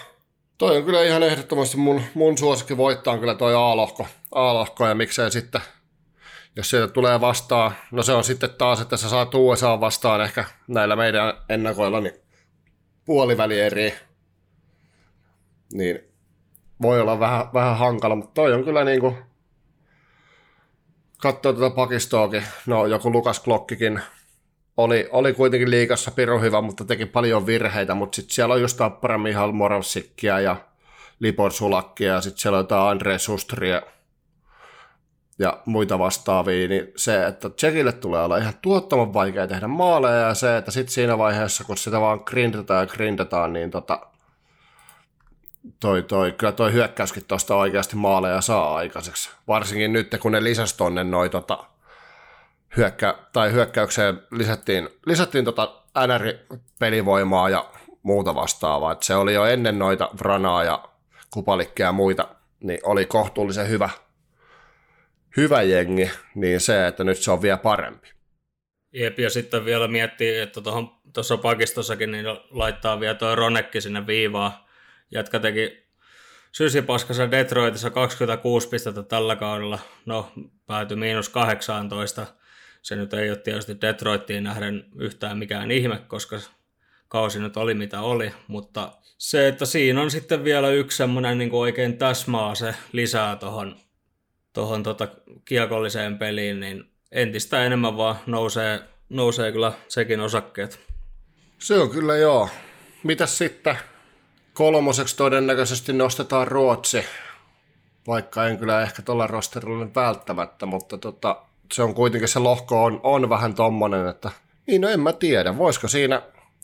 toi on kyllä ihan ehdottomasti mun, mun suosikki voittaa on kyllä toi A-lohko, A-lohko ja miksei sitten, jos sieltä tulee vastaan, no se on sitten taas, että sä saat USA vastaan ehkä näillä meidän ennakoilla, niin puolivälieriä, niin voi olla vähän, vähän hankala, mutta toi on kyllä niin kuin, katsoo tätä pakistoakin, no joku Lukas Klokkikin oli, oli kuitenkin liikassa piru hyvä, mutta teki paljon virheitä, mutta sitten siellä on just Tappara Mihal Moravsikkia ja Libor Sulakkia ja sitten siellä on jotain Andre Sustria – ja muita vastaavia, niin se, että Tsekille tulee olla ihan tuottaman vaikea tehdä maaleja, ja se, että sitten siinä vaiheessa, kun sitä vaan grindataan ja grindataan, niin tota, toi, toi, kyllä toi hyökkäyskin tuosta oikeasti maaleja saa aikaiseksi. Varsinkin nyt, kun ne lisäsi tonne noi tota, hyökkä, tai hyökkäykseen lisättiin, lisättiin tota NR-pelivoimaa ja muuta vastaavaa. Et se oli jo ennen noita Vranaa ja Kupalikkeja ja muita, niin oli kohtuullisen hyvä – hyvä jengi, niin se, että nyt se on vielä parempi. Jep, ja sitten vielä miettii, että tuossa pakistossakin niin laittaa vielä tuo Ronekki sinne viivaa. Jatka teki sysipaskassa Detroitissa 26 pistettä tällä kaudella. No, päätyi miinus 18. Se nyt ei ole tietysti Detroittiin nähden yhtään mikään ihme, koska kausi nyt oli mitä oli, mutta se, että siinä on sitten vielä yksi semmoinen niin oikein täsmaa se lisää tuohon tuohon tota kiekolliseen peliin, niin entistä enemmän vaan nousee, nousee kyllä sekin osakkeet. Se on kyllä joo. Mitäs sitten? Kolmoseksi todennäköisesti nostetaan Ruotsi, vaikka en kyllä ehkä tuolla rosterilla välttämättä, mutta tota, se on kuitenkin se lohko on, on vähän tommonen, että niin no en mä tiedä, voisiko siinä,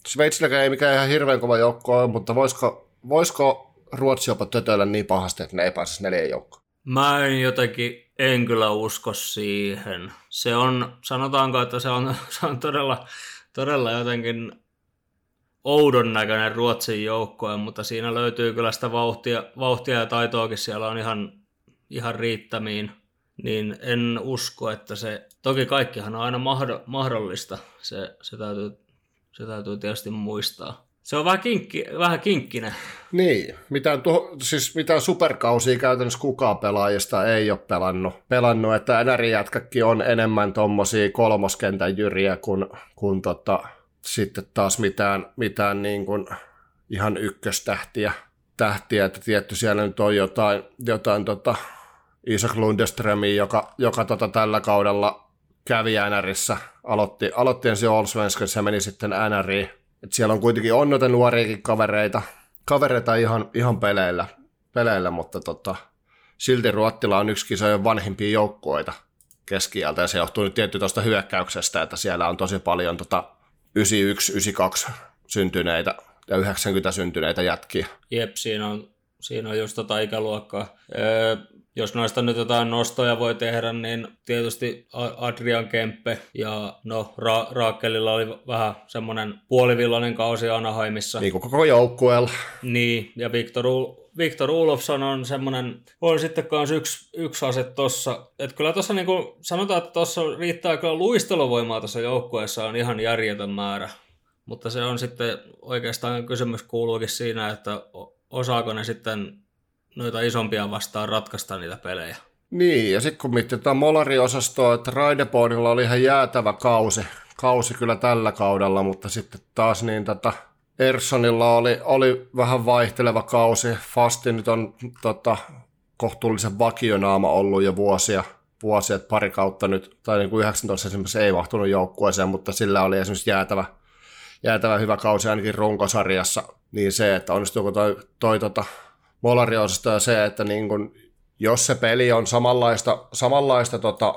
Sveitsilläkään ei mikään ihan hirveän kova joukko ole, mutta voisiko, voisiko Ruotsi jopa tötöillä niin pahasti, että ne ei pääsisi neljän joukkoon? Mä en jotenkin, en kyllä usko siihen. Se on, sanotaanko, että se on, se on todella, todella jotenkin oudon näköinen Ruotsin joukkue, mutta siinä löytyy kyllä sitä vauhtia, vauhtia ja taitoakin siellä on ihan, ihan riittämiin. Niin en usko, että se, toki kaikkihan on aina mahdollista, se, se, täytyy, se täytyy tietysti muistaa. Se on vähän, kinkki, vähän kinkkinen. Niin, mitään, tuho, siis mitään superkausia käytännössä kukaan pelaajista ei ole pelannut, pelannut että NR-jätkäkin on enemmän tuommoisia kolmoskentän jyriä kuin, kuin tota, sitten taas mitään, mitään niin kuin ihan ykköstähtiä, tähtiä, että tietty siellä nyt on jotain, jotain tota Isak Lundströmi, joka, joka tota tällä kaudella kävi NRissä, aloitti, aloitti ensin Allsvenskassa ja meni sitten NRiin. Et siellä on kuitenkin on noita nuoriakin kavereita, kavereita ihan, ihan peleillä, peleillä mutta tota, silti Ruottila on yksi kisojen vanhimpia joukkueita keskiältä ja se johtuu nyt tietty tuosta hyökkäyksestä, että siellä on tosi paljon tota 91-92 syntyneitä ja 90 syntyneitä jätkiä. Jep, siinä on, siinä on just tota ikäluokkaa. Öö, jos noista nyt jotain nostoja voi tehdä, niin tietysti Adrian Kempe ja no Ra- Raakelilla oli vähän semmoinen puolivillainen kausi Anaheimissa. Niin kuin koko joukkueella. Niin, ja Victor, U- Victor Ulofsson on semmoinen, on sitten kanssa yksi, yksi ase tossa. Että kyllä tuossa niin sanotaan, että tuossa riittää kyllä luisteluvoimaa tuossa joukkueessa on ihan järjetön määrä. Mutta se on sitten oikeastaan kysymys kuuluukin siinä, että osaako ne sitten noita isompia vastaan ratkaista niitä pelejä. Niin, ja sitten kun mietitään Molari-osastoa, että Raideponilla oli ihan jäätävä kausi, kausi kyllä tällä kaudella, mutta sitten taas niin tota, Erssonilla oli, oli vähän vaihteleva kausi. Fasti nyt on tota, kohtuullisen vakionaama ollut jo vuosia, vuosia, että pari kautta nyt, tai niin kuin 19 esimerkiksi ei mahtunut joukkueeseen, mutta sillä oli esimerkiksi jäätävä, jäätävä hyvä kausi ainakin runkosarjassa, niin se, että onnistuuko toi, toi tota, Molari-osasto ja se, että niin kun, jos se peli on samanlaista, samanlaista tota,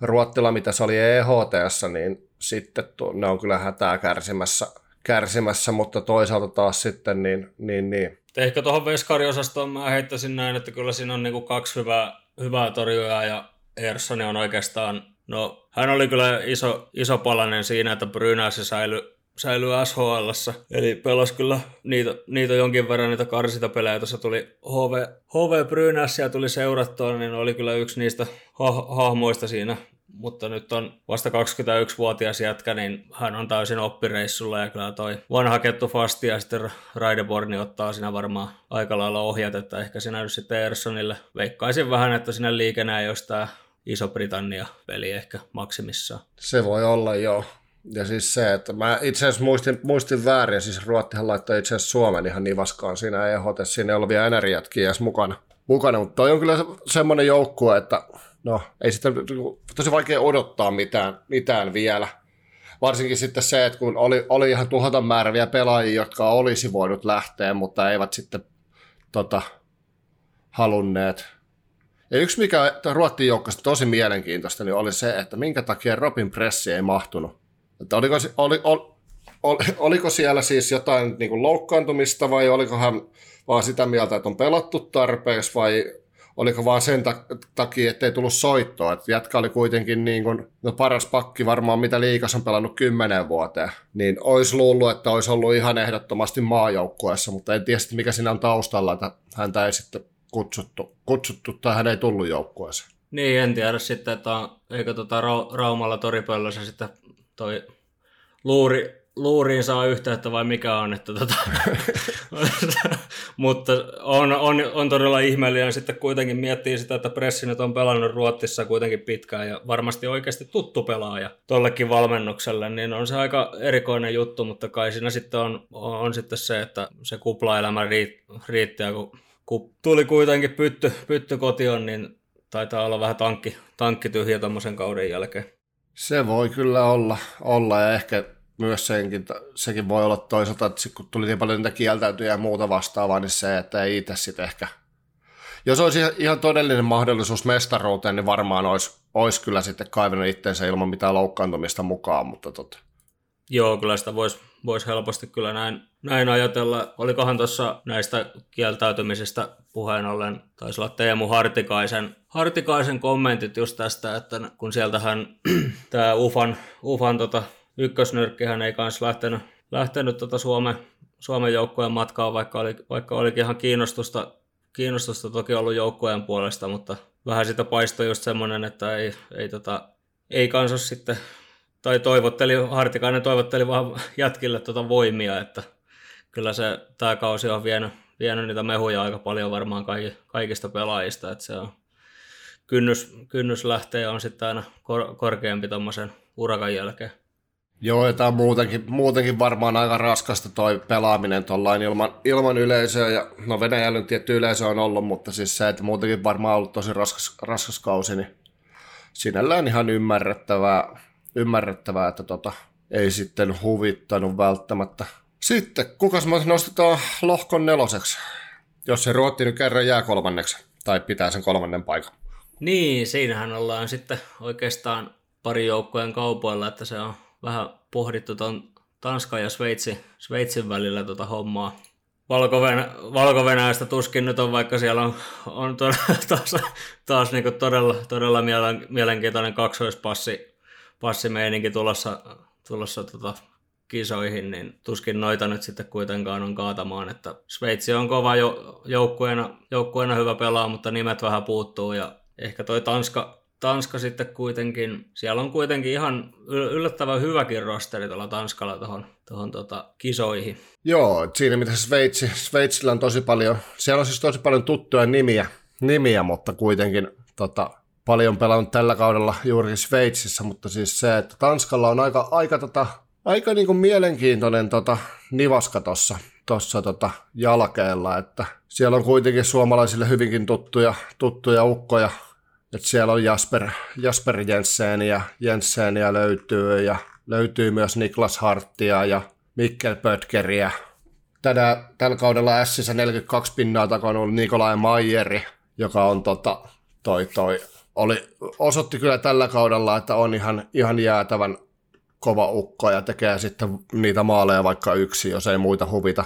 Ruottila, mitä se oli EHTS, niin sitten tuo, ne on kyllä hätää kärsimässä, kärsimässä, mutta toisaalta taas sitten niin, niin, niin. Ehkä tuohon veskariosastoon mä heittäisin näin, että kyllä siinä on niinku kaksi hyvää, hyvää torjujaa ja Ersson on oikeastaan, no hän oli kyllä iso, iso palanen siinä, että Brynässä säilyi säilyy SHL. Eli pelasi kyllä niitä, niitä jonkin verran niitä karsitapelejä. Tuossa tuli HV, HV Brynäs tuli seurattua, niin oli kyllä yksi niistä ha- hahmoista siinä. Mutta nyt on vasta 21-vuotias jätkä, niin hän on täysin oppireissulla ja kyllä toi vanha kettu Fasti ja sitten Raideborni ottaa siinä varmaan aika lailla ohjat, että ehkä sinä nyt sitten Erssonille veikkaisin vähän, että sinne liikenee jos tämä Iso-Britannia-peli ehkä maksimissaan. Se voi olla, joo. Ja siis se, että mä itse asiassa muistin, muistin väärin, siis Ruottihan laittoi itse asiassa Suomen ihan nivaskaan siinä EHT, siinä ei ollut vielä NR-jätkiä edes mukana. mukana. Mutta toi on kyllä semmoinen joukkue, että no ei sitä tosi vaikea odottaa mitään, mitään vielä. Varsinkin sitten se, että kun oli, oli ihan tuhaton määrä vielä pelaajia, jotka olisi voinut lähteä, mutta eivät sitten tota, halunneet. Ja yksi, mikä Ruottin joukkoista tosi mielenkiintoista, niin oli se, että minkä takia Robin Pressi ei mahtunut että oliko, oli, oli, oli, oliko siellä siis jotain niin kuin loukkaantumista vai oliko hän vaan sitä mieltä, että on pelattu tarpeeksi vai oliko vaan sen takia, että ei tullut soittoa. Että jätkä oli kuitenkin niin kuin, no paras pakki varmaan, mitä liikas on pelannut kymmenen vuoteen. Niin olisi luullut, että olisi ollut ihan ehdottomasti maajoukkueessa, mutta en tiedä mikä siinä on taustalla, että häntä ei sitten kutsuttu, kutsuttu tai hän ei tullut joukkueeseen. Niin, en tiedä sitten, että on, eikö tota Raumalla toripöllössä sitten toi luuri, luuriin saa yhteyttä vai mikä on, että tota, mutta on, on, on, todella ihmeellinen sitten kuitenkin miettii sitä, että Pressi nyt on pelannut Ruotsissa kuitenkin pitkään ja varmasti oikeasti tuttu pelaaja tollekin valmennukselle, niin on se aika erikoinen juttu, mutta kai siinä sitten on, on, on sitten se, että se kuplaelämä riitt, riittää, kun, kun tuli kuitenkin pytty, pytty kotiin, niin taitaa olla vähän tankki, tankki tyhjä tuommoisen kauden jälkeen. Se voi kyllä olla, olla ja ehkä myös senkin, sekin voi olla toisaalta, että kun tuli niin paljon niitä kieltäytyjä ja muuta vastaavaa, niin se, että ei itse sitten ehkä jos olisi ihan todellinen mahdollisuus mestaruuteen, niin varmaan olisi, olisi kyllä sitten kaivannut itseensä ilman mitään loukkaantumista mukaan, mutta tota. Joo, kyllä sitä voisi vois helposti kyllä näin, näin ajatella. Olikohan tuossa näistä kieltäytymisistä puheen ollen, taisi olla Teemu Hartikaisen, Hartikaisen kommentit just tästä, että kun sieltähän tämä UFAN, UFAN tota, ykkösnyrkkihän ei kanssa lähtenyt, lähtenyt tota Suomen, Suomen joukkueen matkaan, vaikka, oli, vaikka olikin ihan kiinnostusta, kiinnostusta toki ollut joukkueen puolesta, mutta vähän sitä paistoi just semmoinen, että ei, ei, tota, ei kanssa sitten, tai toivotteli, Hartikainen toivotteli vaan jätkille tota voimia, että kyllä se, tämä kausi on vienyt, vienyt niitä mehuja aika paljon varmaan kaikista pelaajista, että se on kynnys, kynnys lähtee on sitten aina kor, korkeampi tuommoisen urakan jälkeen. Joo, ja tämä on muutenkin, muutenkin varmaan aika raskasta toi pelaaminen tuollain ilman, ilman yleisöä. Ja, no Venäjällä nyt tietty yleisö on ollut, mutta siis se, että muutenkin varmaan ollut tosi raskas, raskas kausi, niin sinällään ihan ymmärrettävää, ymmärrettävää että tota, ei sitten huvittanut välttämättä. Sitten, kukas me nostetaan lohkon neloseksi, jos se Ruotti nyt kerran jää kolmanneksi, tai pitää sen kolmannen paikan. Niin, siinähän ollaan sitten oikeastaan pari joukkojen kaupoilla, että se on vähän pohdittu tuon Tanskan ja Sveitsi, Sveitsin välillä tuota hommaa. Valko-Venäjästä tuskin nyt on, vaikka siellä on, on to, taas, taas niin todella, todella mielenkiintoinen kaksoispassi passimeininki tulossa, tulossa tota kisoihin, niin tuskin noita nyt sitten kuitenkaan on kaatamaan, että Sveitsi on kova jo, joukkueena, joukkueena hyvä pelaa, mutta nimet vähän puuttuu ja ehkä toi Tanska, Tanska sitten kuitenkin, siellä on kuitenkin ihan yllättävän hyväkin rosteri tuolla Tanskalla tuohon tohon tota kisoihin. Joo, siinä mitä Sveitsi, Sveitsillä on tosi paljon, siellä on siis tosi paljon tuttuja nimiä, nimiä mutta kuitenkin tota, paljon pelannut tällä kaudella juuri Sveitsissä, mutta siis se, että Tanskalla on aika, aika, tota, aika niin kuin mielenkiintoinen tota, nivaska tuossa tossa, tota, jalkeella, että siellä on kuitenkin suomalaisille hyvinkin tuttuja, tuttuja ukkoja, että siellä on Jasper, Jasper Jensen ja Jenseniä löytyy ja löytyy myös Niklas Harttia ja Mikkel Pötkeriä. Tänä, tällä kaudella Sissä 42 pinnaa takana on Nikolai Maijeri, joka on tota, toi, toi, oli, osoitti kyllä tällä kaudella, että on ihan, ihan jäätävän kova ukko ja tekee sitten niitä maaleja vaikka yksi, jos ei muita huvita.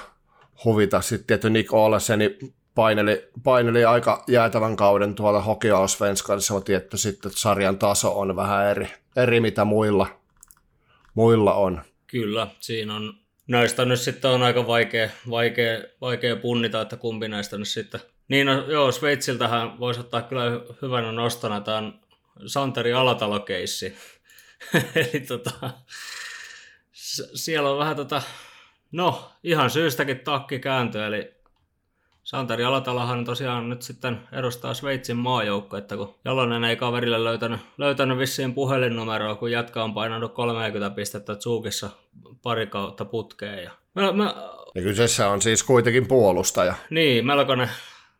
huvita. Sitten tietty Nick Oleseni paineli, paineli aika jäätävän kauden tuolla Hockeyallsvenskassa, mutta tietty sitten että sarjan taso on vähän eri, eri mitä muilla, muilla on. Kyllä, siinä on näistä nyt sitten on aika vaikea, vaikea, vaikea punnita, että kumpi näistä nyt sitten. Niin no, joo, Sveitsiltähän voisi ottaa kyllä hyvänä nostona tämän Santeri Alatalo-keissi. Eli tota, siellä on vähän tota, no ihan syystäkin takki kääntö, eli Santeri Alatalahan tosiaan nyt sitten edustaa Sveitsin että kun Jalonen ei kaverille löytänyt, löytänyt vissiin puhelinnumeroa, kun jatka on painanut 30 pistettä Tsukissa pari kautta putkeen. Ja, mä, mä, ja kyseessä on siis kuitenkin puolustaja. Niin, melkoinen,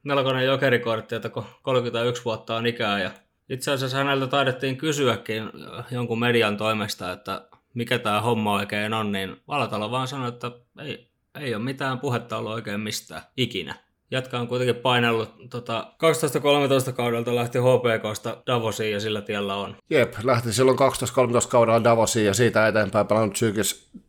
melkoinen jokerikortti, että kun 31 vuotta on ikää ja itse asiassa häneltä taidettiin kysyäkin jonkun median toimesta, että mikä tämä homma oikein on, niin Valatalo vaan sanoi, että ei, ei ole mitään puhetta ollut oikein mistään ikinä. Jatka on kuitenkin painellut tota, 12-13 kaudelta lähti HPKsta Davosiin ja sillä tiellä on. Jep, lähti silloin 12-13 kaudella Davosiin ja siitä eteenpäin pelannut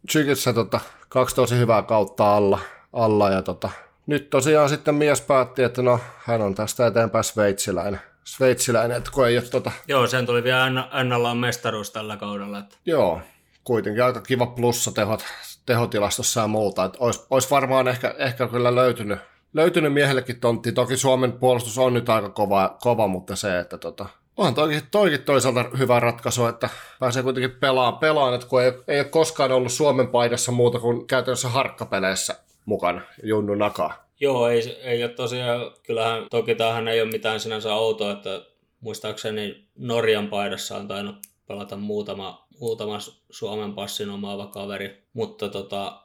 Tsykissä tota, kaksi tosi hyvää kautta alla, alla ja tota, nyt tosiaan sitten mies päätti, että no hän on tästä eteenpäin sveitsiläinen. Sveitsiläinen, että kun ei ole tota... Joo, sen tuli vielä NLA mestaruus tällä kaudella. Että... Joo, kuitenkin aika kiva plussa tehot, tehotilastossa ja muuta. Että olisi, olisi varmaan ehkä, ehkä kyllä löytynyt löytynyt miehellekin tontti. Toki Suomen puolustus on nyt aika kova, kova mutta se, että tota, onhan toikin, toikin toisaalta hyvä ratkaisu, että pääsee kuitenkin pelaamaan, pelaan että kun ei, ei ole koskaan ollut Suomen paidassa muuta kuin käytännössä harkkapeleissä mukana, Junnu Nakaa. Joo, ei, ei ole tosiaan, kyllähän toki tämähän ei ole mitään sinänsä outoa, että muistaakseni Norjan paidassa on tainnut pelata muutama, muutama Suomen passin omaava kaveri, mutta tota,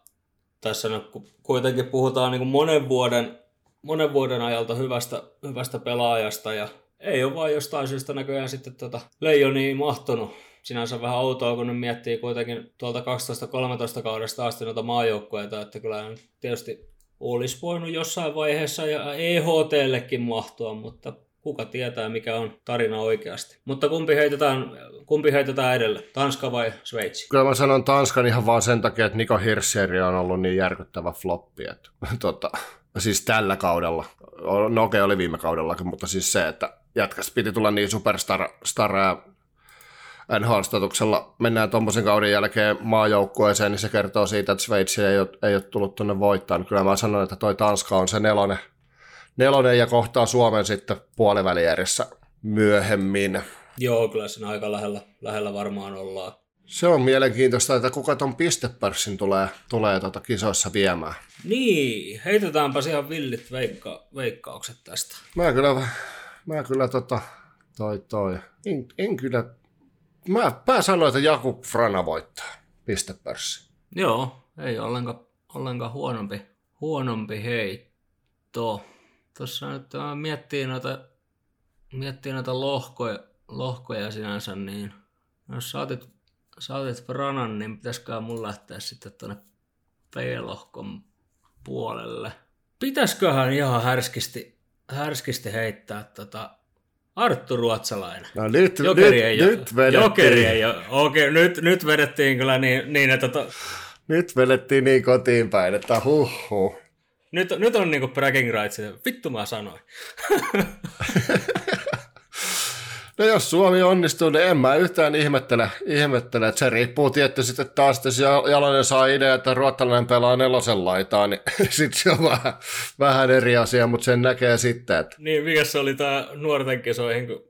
tässä nyt kuitenkin puhutaan niin monen, vuoden, monen vuoden ajalta hyvästä, hyvästä pelaajasta ja ei ole vain jostain syystä näköjään sitten tota leijoni mahtunut. Sinänsä vähän outoa, kun ne miettii kuitenkin tuolta 12-13 kaudesta asti noita maajoukkueita, että kyllä tietysti olisi voinut jossain vaiheessa ja EHTllekin mahtua, mutta kuka tietää, mikä on tarina oikeasti. Mutta kumpi heitetään, kumpi heitetään edelle, Tanska vai Sveitsi? Kyllä mä sanon Tanskan ihan vaan sen takia, että Niko Hirscheri on ollut niin järkyttävä floppi. Että, tota, siis tällä kaudella. No okei, okay, oli viime kaudellakin, mutta siis se, että jätkästä piti tulla niin superstar star, NHL-statuksella mennään tuommoisen kauden jälkeen maajoukkueeseen, niin se kertoo siitä, että Sveitsi ei ole, ei ole tullut tuonne voittaa. Kyllä mä sanon, että toi Tanska on se nelonen, nelonen ja kohtaa Suomen sitten puolivälierissä myöhemmin. Joo, kyllä siinä aika lähellä, lähellä varmaan ollaan. Se on mielenkiintoista, että kuka ton pistepörssin tulee, tulee tota kisoissa viemään. Niin, heitetäänpä ihan villit veikka, veikkaukset tästä. Mä kyllä, mä kyllä tota, toi toi, en, en kyllä, mä, mä sanoin, että Jakub Frana voittaa pistepörssi. Joo, ei ollenkaan, ollenkaan huonompi, huonompi heitto. Tuossa nyt äh, miettii noita, miettii noita lohkoja, lohkoja sinänsä, niin jos saatit, saatit Franan, niin pitäisikö mun lähteä sitten tuonne P-lohkon puolelle. Pitäisköhän ihan härskisti, härskisti heittää tota Arttu Ruotsalainen. No nyt, Jokeri nyt, ei nyt vedettiin, Jokeri ei ole. Okei, nyt, nyt vedettiin kyllä niin, niin että to, nyt vedettiin niin kotiin päin, että huh huh. nyt, nyt on niinku bragging rights. Vittu mä sanoin. No jos Suomi onnistuu, niin en mä yhtään ihmettele, ihmettele. että se riippuu tietty sitten taas, että jos Jalonen saa idea, että ruottalainen pelaa nelosen laitaa, niin sitten se on vähän, vähän eri asia, mutta sen näkee sitten, että Niin, mikä se oli tää nuorten kisoihin, kun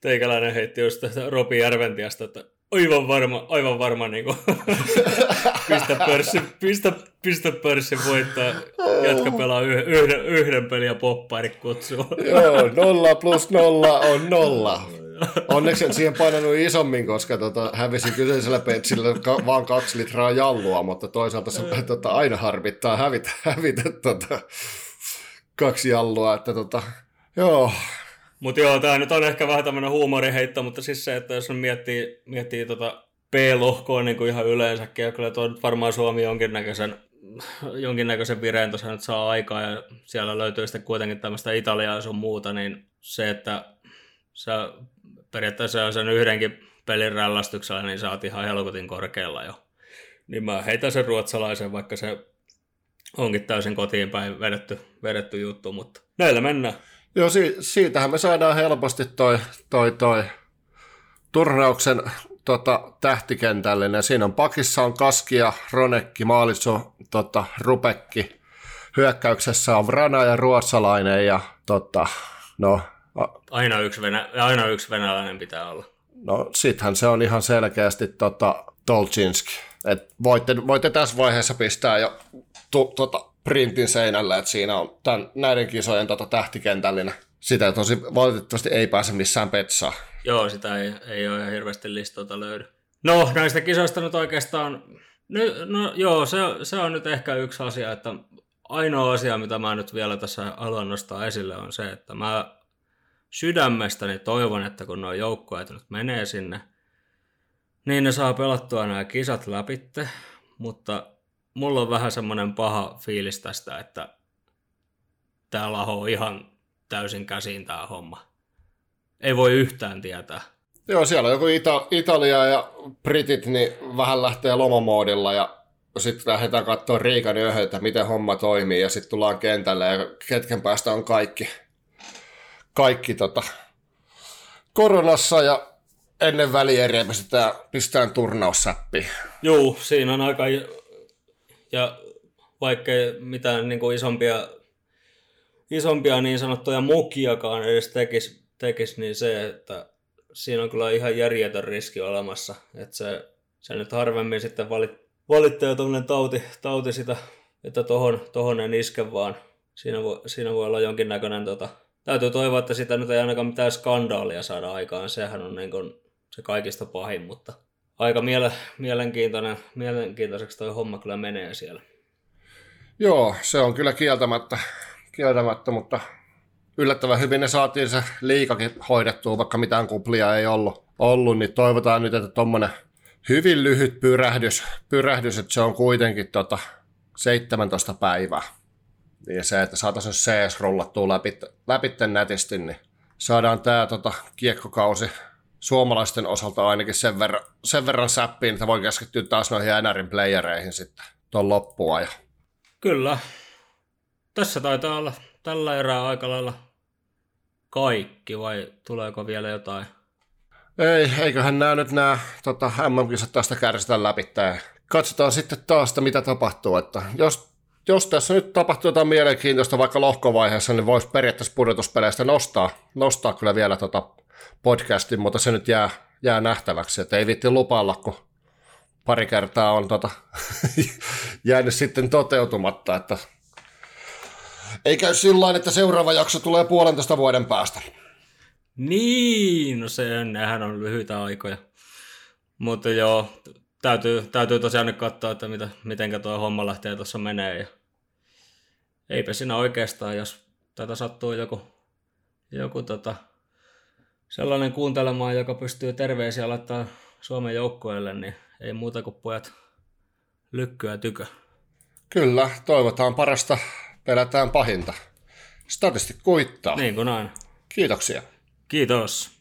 teikäläinen heitti just Ropi Järventiasta, että aivan varma, aivan varma niin pistä pörssi, pistä, pistä pörssi voittaa, jatka pelaa yh- yhden, yhden pelin ja poppairi kutsuu. joo, nolla plus nolla on nolla. Onneksi en siihen painanut isommin, koska tota, hävisin kyseisellä petsillä ka- vaan kaksi litraa jallua, mutta toisaalta se tota, aina harmittaa hävitä, hävitä tota, kaksi jallua. Että, tota, joo, Mutta joo, tämä nyt on ehkä vähän tämmöinen huumoriheitto, mutta siis se, että jos miettii, miettii tota P-lohkoa niin kuin ihan yleensäkin, ja kyllä tuo nyt varmaan Suomi jonkinnäköisen, jonkinnäköisen vireen tuossa nyt saa aikaa, ja siellä löytyy sitten kuitenkin tämmöistä Italiaa ja sun muuta, niin se, että sä periaatteessa sen yhdenkin pelin rällästyksellä, niin oot ihan helkutin korkealla jo. Niin mä heitän sen ruotsalaisen, vaikka se onkin täysin kotiin päin vedetty, vedetty juttu, mutta näillä mennään. Joo, si- siitähän me saadaan helposti toi, toi, toi turnauksen tota, tähtikentällinen. Siinä on pakissa on Kaskia, Ronekki, Maalitso, tota, Rupekki. Hyökkäyksessä on Vrana ja Ruotsalainen ja tota, no, a- Aina yksi, venä, aina yksi venäläinen pitää olla. no sittenhän se on ihan selkeästi tota, Tolchinski. Et voitte, voitte tässä vaiheessa pistää jo tu, tota, printin seinälle, että siinä on tämän, näiden kisojen tota, tähtikentällinen. Sitä tosi valitettavasti ei pääse missään petsaan. Joo, sitä ei, ei ole ihan hirveästi listoilta löydy. No, näistä kisoista nyt oikeastaan, no, no joo, se, se on nyt ehkä yksi asia, että ainoa asia, mitä mä nyt vielä tässä haluan nostaa esille, on se, että mä sydämestäni toivon, että kun nuo joukkueet nyt menee sinne, niin ne saa pelattua nämä kisat läpitte, mutta mulla on vähän semmoinen paha fiilis tästä, että tää laho ihan täysin käsiin tää homma. Ei voi yhtään tietää. Joo, siellä on joku Ita- Italia ja Britit, niin vähän lähtee lomamoodilla ja sitten lähdetään katsoa Riikan yöhön, että miten homma toimii ja sitten tullaan kentälle ja hetken päästä on kaikki, kaikki tota, koronassa ja ennen välieriä pistetään, pistetään turnaussäppiin. Juu, siinä on aika... Ja vaikkei mitään niin kuin isompia, isompia niin sanottuja mukiakaan edes tekisi, tekis, niin se, että siinä on kyllä ihan järjetön riski olemassa. Että se, se nyt harvemmin sitten valit, valittaa tuollainen tauti, tauti sitä, että tohon, tohon en iske, vaan siinä voi, siinä voi olla jonkinnäköinen... Tota, täytyy toivoa, että sitä nyt ei ainakaan mitään skandaalia saada aikaan. Sehän on niin kuin se kaikista pahin, mutta aika miele, mielenkiintoinen, mielenkiintoiseksi toi homma kyllä menee siellä. Joo, se on kyllä kieltämättä, kieltämättä mutta yllättävän hyvin ne saatiin se liikakin hoidettua, vaikka mitään kuplia ei ollut, ollut niin toivotaan nyt, että tuommoinen hyvin lyhyt pyrähdys, pyrähdys, että se on kuitenkin tota 17 päivää. Ja se, että saataisiin CS rollattua läpi, läpi nätisti, niin saadaan tämä tota, kiekkokausi suomalaisten osalta ainakin sen verran, sen verran säppiin, että voi keskittyä taas noihin NRin playereihin sitten tuon loppua. Ja Kyllä. Tässä taitaa olla tällä erää aika lailla kaikki, vai tuleeko vielä jotain? Ei, eiköhän nämä nyt nämä tota, MM-kisat tästä kärsitään läpi. Katsotaan sitten taas, että mitä tapahtuu. Että jos, jos tässä nyt tapahtuu jotain mielenkiintoista vaikka lohkovaiheessa, niin voisi periaatteessa pudotuspeleistä nostaa, nostaa kyllä vielä tota podcastin, mutta se nyt jää, jää nähtäväksi. Että ei vitti lupailla, kun pari kertaa on tota, jäänyt sitten toteutumatta, että ei käy sillä että seuraava jakso tulee puolentoista vuoden päästä. Niin, no se on, nehän on lyhyitä aikoja. Mutta joo, täytyy, täytyy tosiaan nyt katsoa, että mitä, mitenkä tuo homma lähtee tuossa menee. Ja eipä siinä oikeastaan, jos tätä sattuu joku, joku tota, sellainen kuuntelemaan, joka pystyy terveisiä laittaa Suomen joukkueelle, niin ei muuta kuin pojat lykkyä tykö. Kyllä, toivotaan parasta, pelätään pahinta. Statisti kuittaa. Niin kuin aina. Kiitoksia. Kiitos.